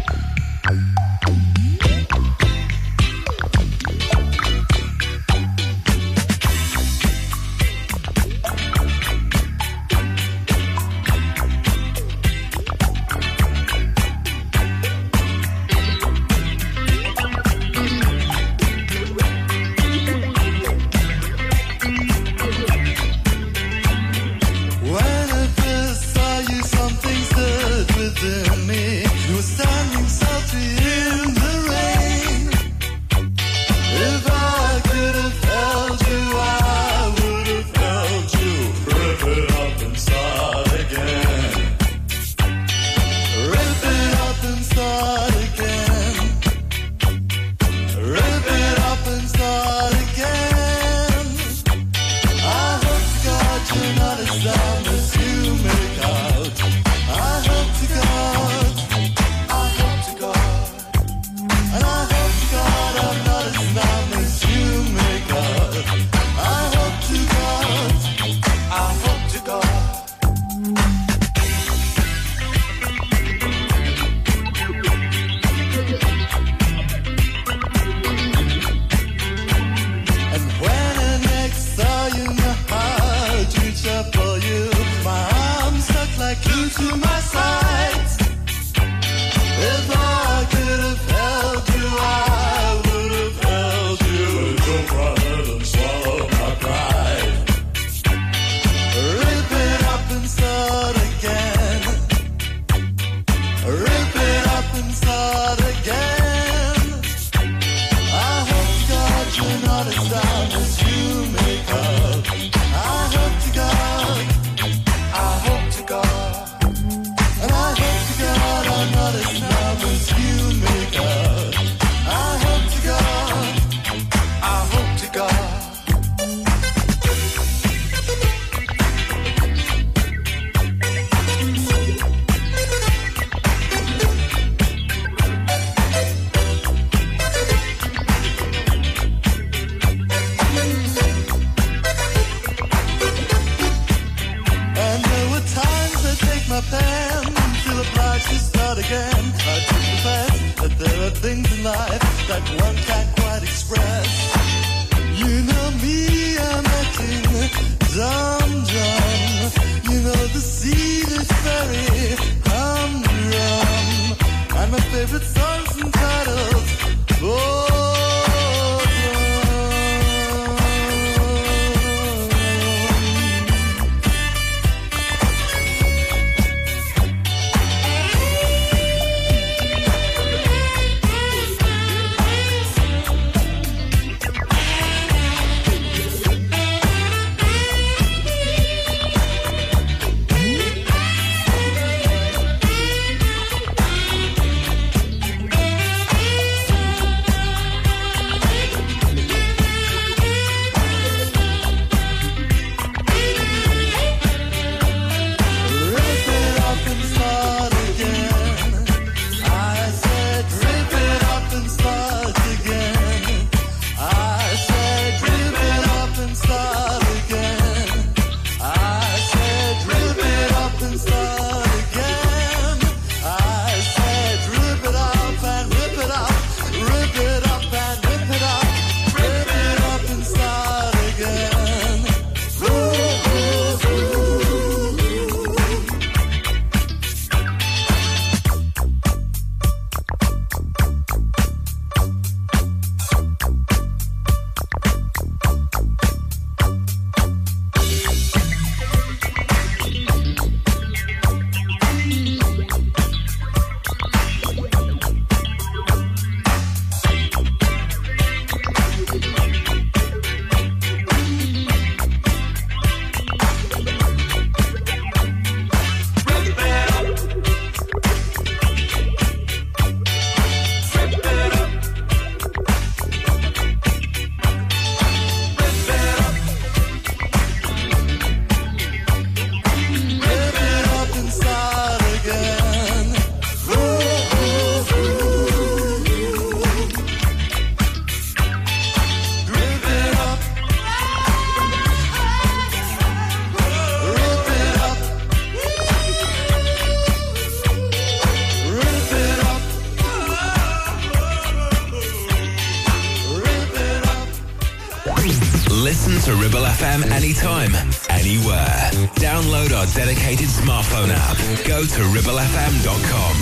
listen to Ribble FM anytime, anywhere. Download our dedicated smartphone app. Go to ribblefm.com.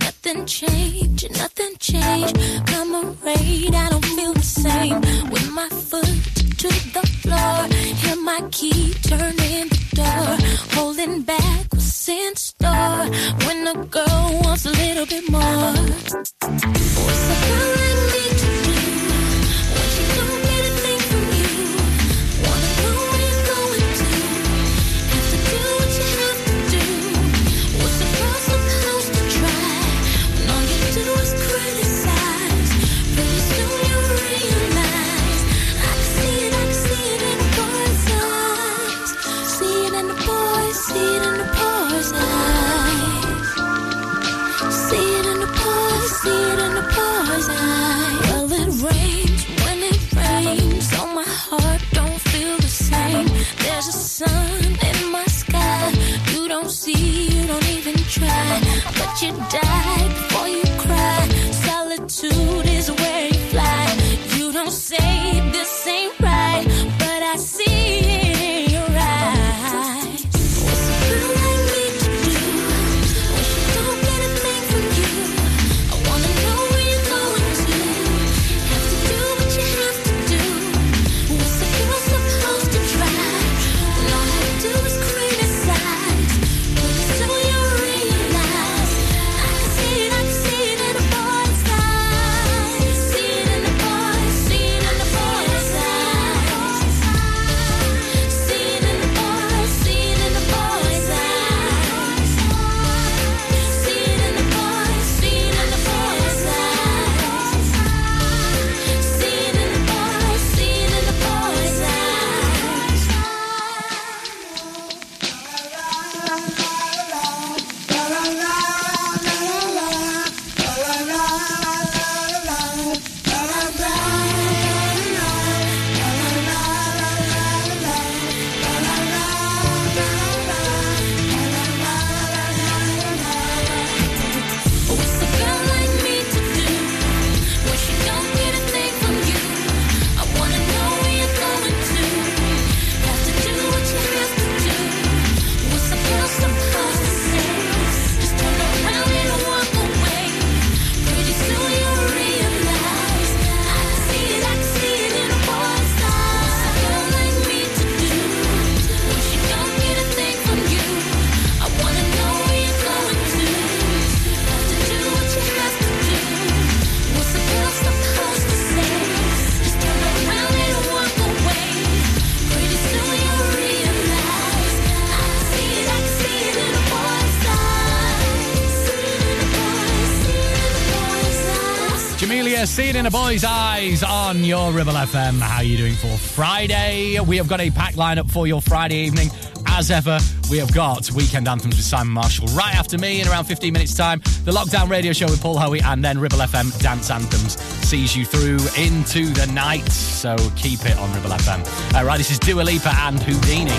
Nothing change, nothing change. Come around. I keep turning. the boys' eyes on your Ribble FM. How are you doing for Friday? We have got a packed lineup for your Friday evening. As ever, we have got Weekend Anthems with Simon Marshall right after me in around 15 minutes' time. The Lockdown Radio Show with Paul Howie, and then Ribble FM Dance Anthems sees you through into the night. So keep it on Ribble FM. All right, this is Dua Lipa and Houdini.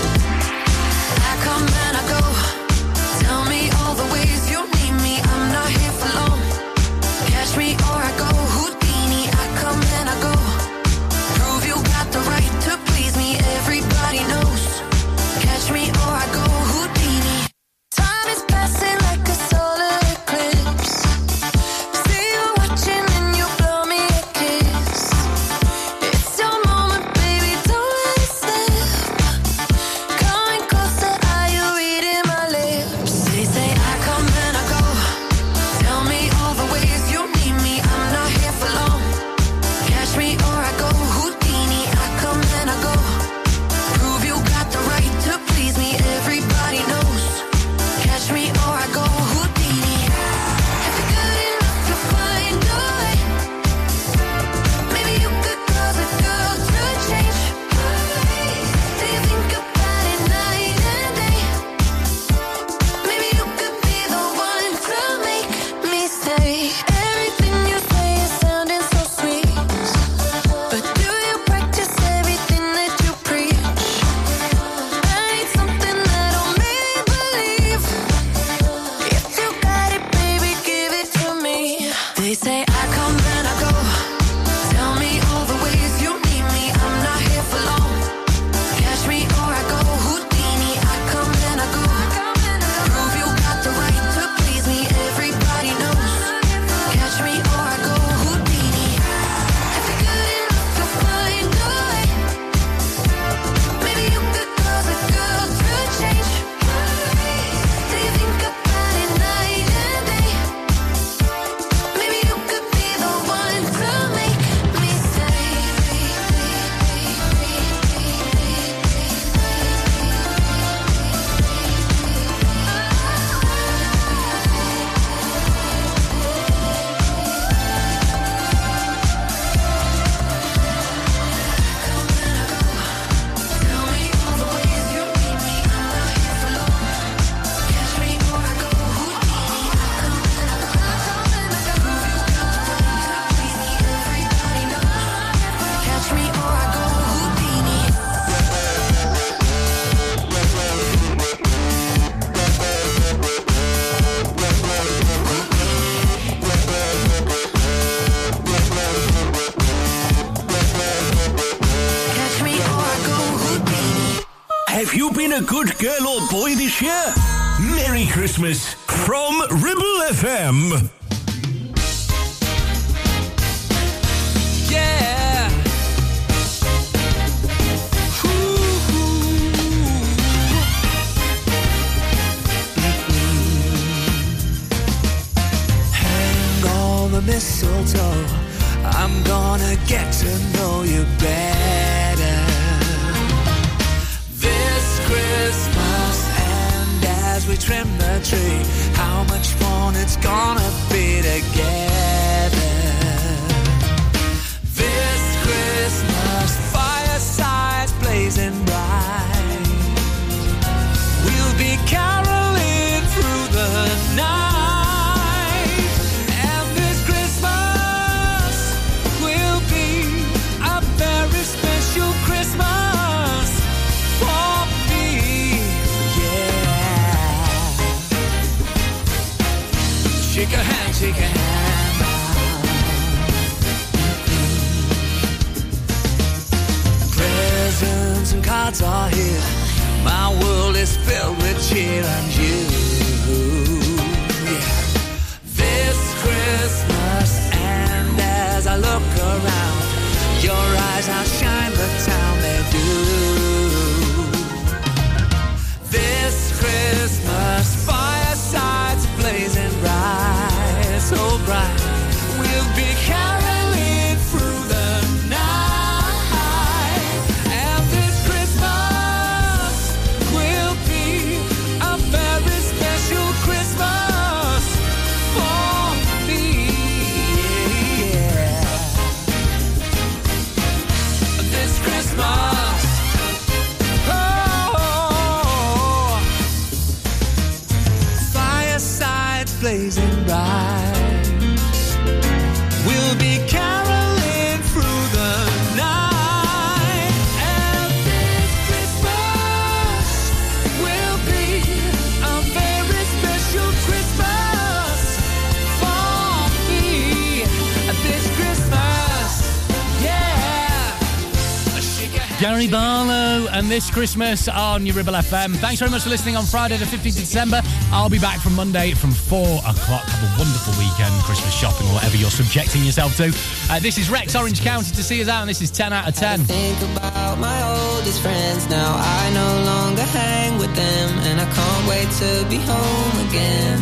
This Christmas on your Ribble FM. Thanks very much for listening on Friday, the 15th of December. I'll be back from Monday from 4 o'clock. Have a wonderful weekend, Christmas shopping, or whatever you're subjecting yourself to. Uh, this is Rex Orange County to see us out, and this is 10 out of 10. think about my oldest friends now. I no longer hang with them, and I can't wait to be home again.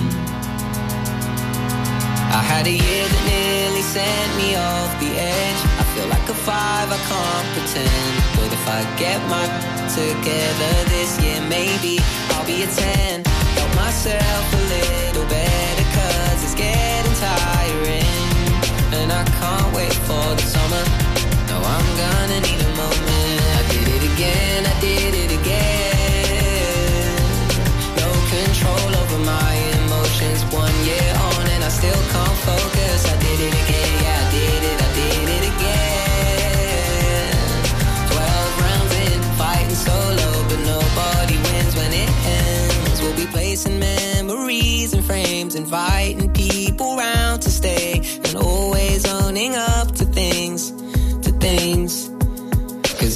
I had a year that nearly sent me off the edge. Like a five, I can't pretend. But if I get my together this year, maybe I'll be a ten. Help myself a little better, cause it's getting tiring. And I can't wait for the summer.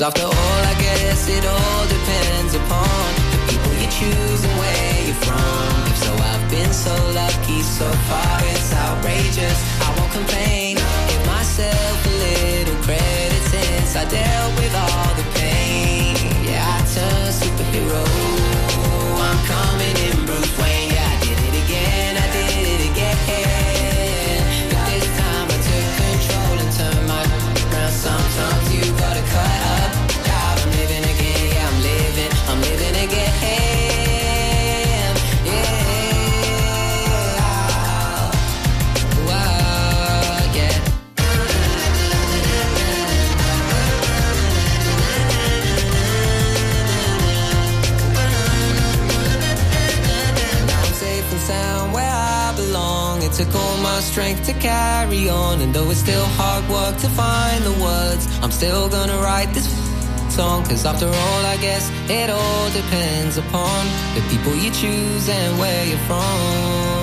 After all, I guess it all depends upon the people you choose and where you're from. So, I've been so lucky so far, it's outrageous. I won't complain. Give myself a little credit since I dealt with It took all my strength to carry on, and though it's still hard work to find the words, I'm still gonna write this song. Cause after all, I guess it all depends upon the people you choose and where you're from.